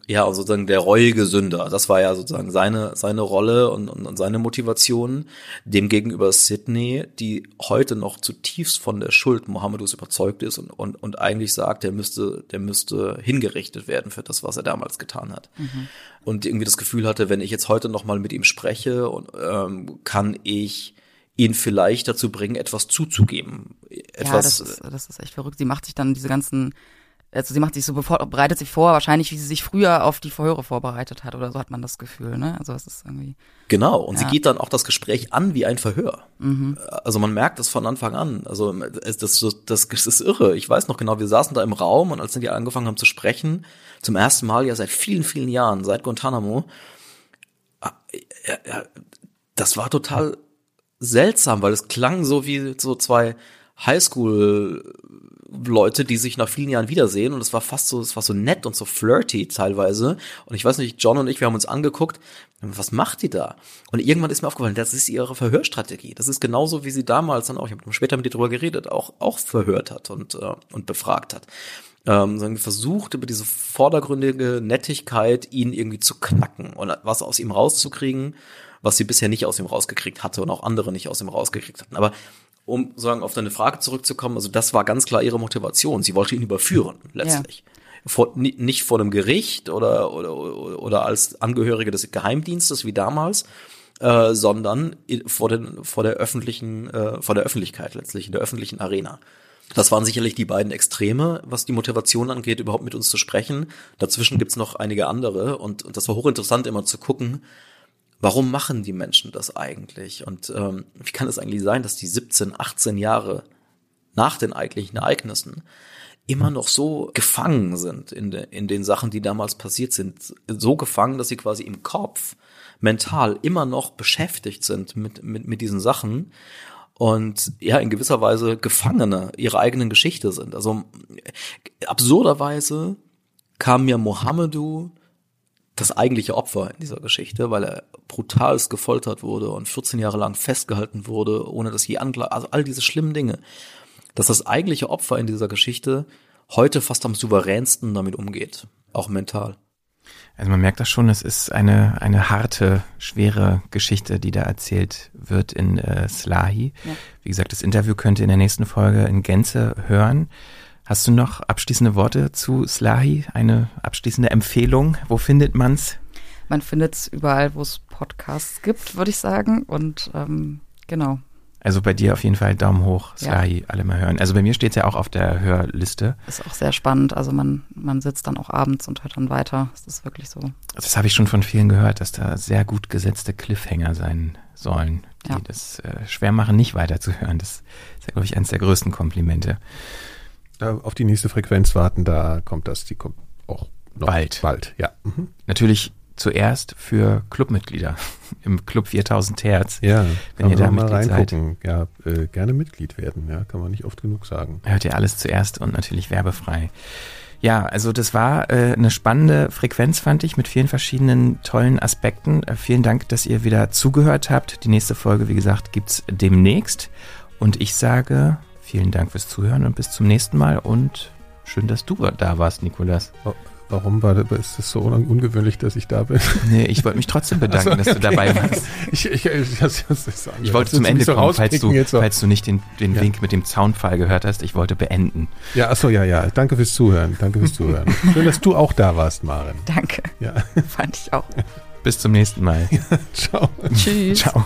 ja, also sozusagen der reuige Sünder. Das war ja sozusagen seine, seine Rolle und, und, und seine Motivation. Demgegenüber Sidney, die heute noch zutiefst von der Schuld Mohammedus überzeugt ist und, und, und eigentlich sagt, der müsste, der müsste hingerichtet werden für das, was er damals getan hat. Mhm. Und irgendwie das Gefühl hatte, wenn ich jetzt heute noch mal mit ihm spreche, und, ähm, kann ich ihn vielleicht dazu bringen, etwas zuzugeben. Etwas, ja, das ist, das ist echt verrückt. Sie macht sich dann diese ganzen also sie macht sich so bevor, bereitet sich vor, wahrscheinlich wie sie sich früher auf die Verhöre vorbereitet hat oder so hat man das Gefühl, ne? Also es ist irgendwie. Genau, und ja. sie geht dann auch das Gespräch an wie ein Verhör. Mhm. Also man merkt das von Anfang an. Also das, das, das, das ist irre. Ich weiß noch genau, wir saßen da im Raum und als die angefangen haben zu sprechen, zum ersten Mal ja seit vielen, vielen Jahren, seit Guantanamo, ah, das war total seltsam, weil es klang so wie so zwei Highschool Leute, die sich nach vielen Jahren wiedersehen und es war fast so, es war so nett und so flirty teilweise. Und ich weiß nicht, John und ich, wir haben uns angeguckt, was macht die da? Und irgendwann ist mir aufgefallen, das ist ihre Verhörstrategie. Das ist genauso, wie sie damals dann auch, ich habe später mit ihr drüber geredet, auch, auch verhört hat und, äh, und befragt hat. Ähm, versucht über diese vordergründige Nettigkeit ihn irgendwie zu knacken und was aus ihm rauszukriegen, was sie bisher nicht aus ihm rausgekriegt hatte und auch andere nicht aus ihm rausgekriegt hatten. Aber um sagen auf deine Frage zurückzukommen, also das war ganz klar ihre Motivation. Sie wollte ihn überführen letztlich. Ja. Vor, nicht vor einem Gericht oder, oder, oder als Angehörige des Geheimdienstes wie damals, äh, sondern vor, den, vor der öffentlichen, äh, vor der Öffentlichkeit letztlich, in der öffentlichen Arena. Das waren sicherlich die beiden Extreme, was die Motivation angeht, überhaupt mit uns zu sprechen. Dazwischen gibt's noch einige andere und, und das war hochinteressant immer zu gucken, warum machen die Menschen das eigentlich? Und ähm, wie kann es eigentlich sein, dass die 17, 18 Jahre nach den eigentlichen Ereignissen, immer noch so gefangen sind in, de, in den Sachen, die damals passiert sind. So gefangen, dass sie quasi im Kopf mental immer noch beschäftigt sind mit, mit, mit diesen Sachen und ja, in gewisser Weise Gefangene ihrer eigenen Geschichte sind. Also absurderweise kam mir Mohammedu das eigentliche Opfer in dieser Geschichte, weil er brutalst gefoltert wurde und 14 Jahre lang festgehalten wurde, ohne dass je Anklage, also all diese schlimmen Dinge, dass das eigentliche Opfer in dieser Geschichte heute fast am souveränsten damit umgeht, auch mental. Also man merkt das schon, es ist eine, eine harte, schwere Geschichte, die da erzählt wird in äh, Slahi. Ja. Wie gesagt, das Interview könnt ihr in der nächsten Folge in Gänze hören. Hast du noch abschließende Worte zu Slahi? Eine abschließende Empfehlung? Wo findet man's? Man findet es überall, wo es Podcasts gibt, würde ich sagen. Und ähm, genau. Also bei dir auf jeden Fall Daumen hoch, Slahi, ja. alle mal hören. Also bei mir steht es ja auch auf der Hörliste. Ist auch sehr spannend. Also man, man sitzt dann auch abends und hört dann weiter. Das ist wirklich so. Das habe ich schon von vielen gehört, dass da sehr gut gesetzte Cliffhanger sein sollen, die ja. das äh, schwer machen, nicht weiterzuhören. Das ist ja, glaube ich, eines der größten Komplimente auf die nächste Frequenz warten, da kommt das, die kommt auch noch bald. Bald, ja. Mhm. Natürlich zuerst für Clubmitglieder im Club 4000 Hertz. Ja, wenn ihr da mal reingucken. Seid. Ja, äh, gerne Mitglied werden, ja, kann man nicht oft genug sagen. Hört ihr alles zuerst und natürlich werbefrei. Ja, also das war äh, eine spannende Frequenz, fand ich, mit vielen verschiedenen tollen Aspekten. Äh, vielen Dank, dass ihr wieder zugehört habt. Die nächste Folge, wie gesagt, gibt's demnächst. Und ich sage Vielen Dank fürs Zuhören und bis zum nächsten Mal und schön, dass du da warst, Nikolas. Warum war das, ist es so ungewöhnlich, dass ich da bin? Nee, ich wollte mich trotzdem bedanken, also, okay. dass du dabei warst. ich, ich, ich, das, das ich wollte zum Ende so kommen, falls du, falls du nicht den, den ja. Wink mit dem Zaunpfahl gehört hast. Ich wollte beenden. Ja, achso, ja, ja. Danke fürs Zuhören. Danke fürs Zuhören. Schön, dass du auch da warst, Maren. Danke. Ja. Fand ich auch. Bis zum nächsten Mal. Ja, ciao. Tschüss. Ciao.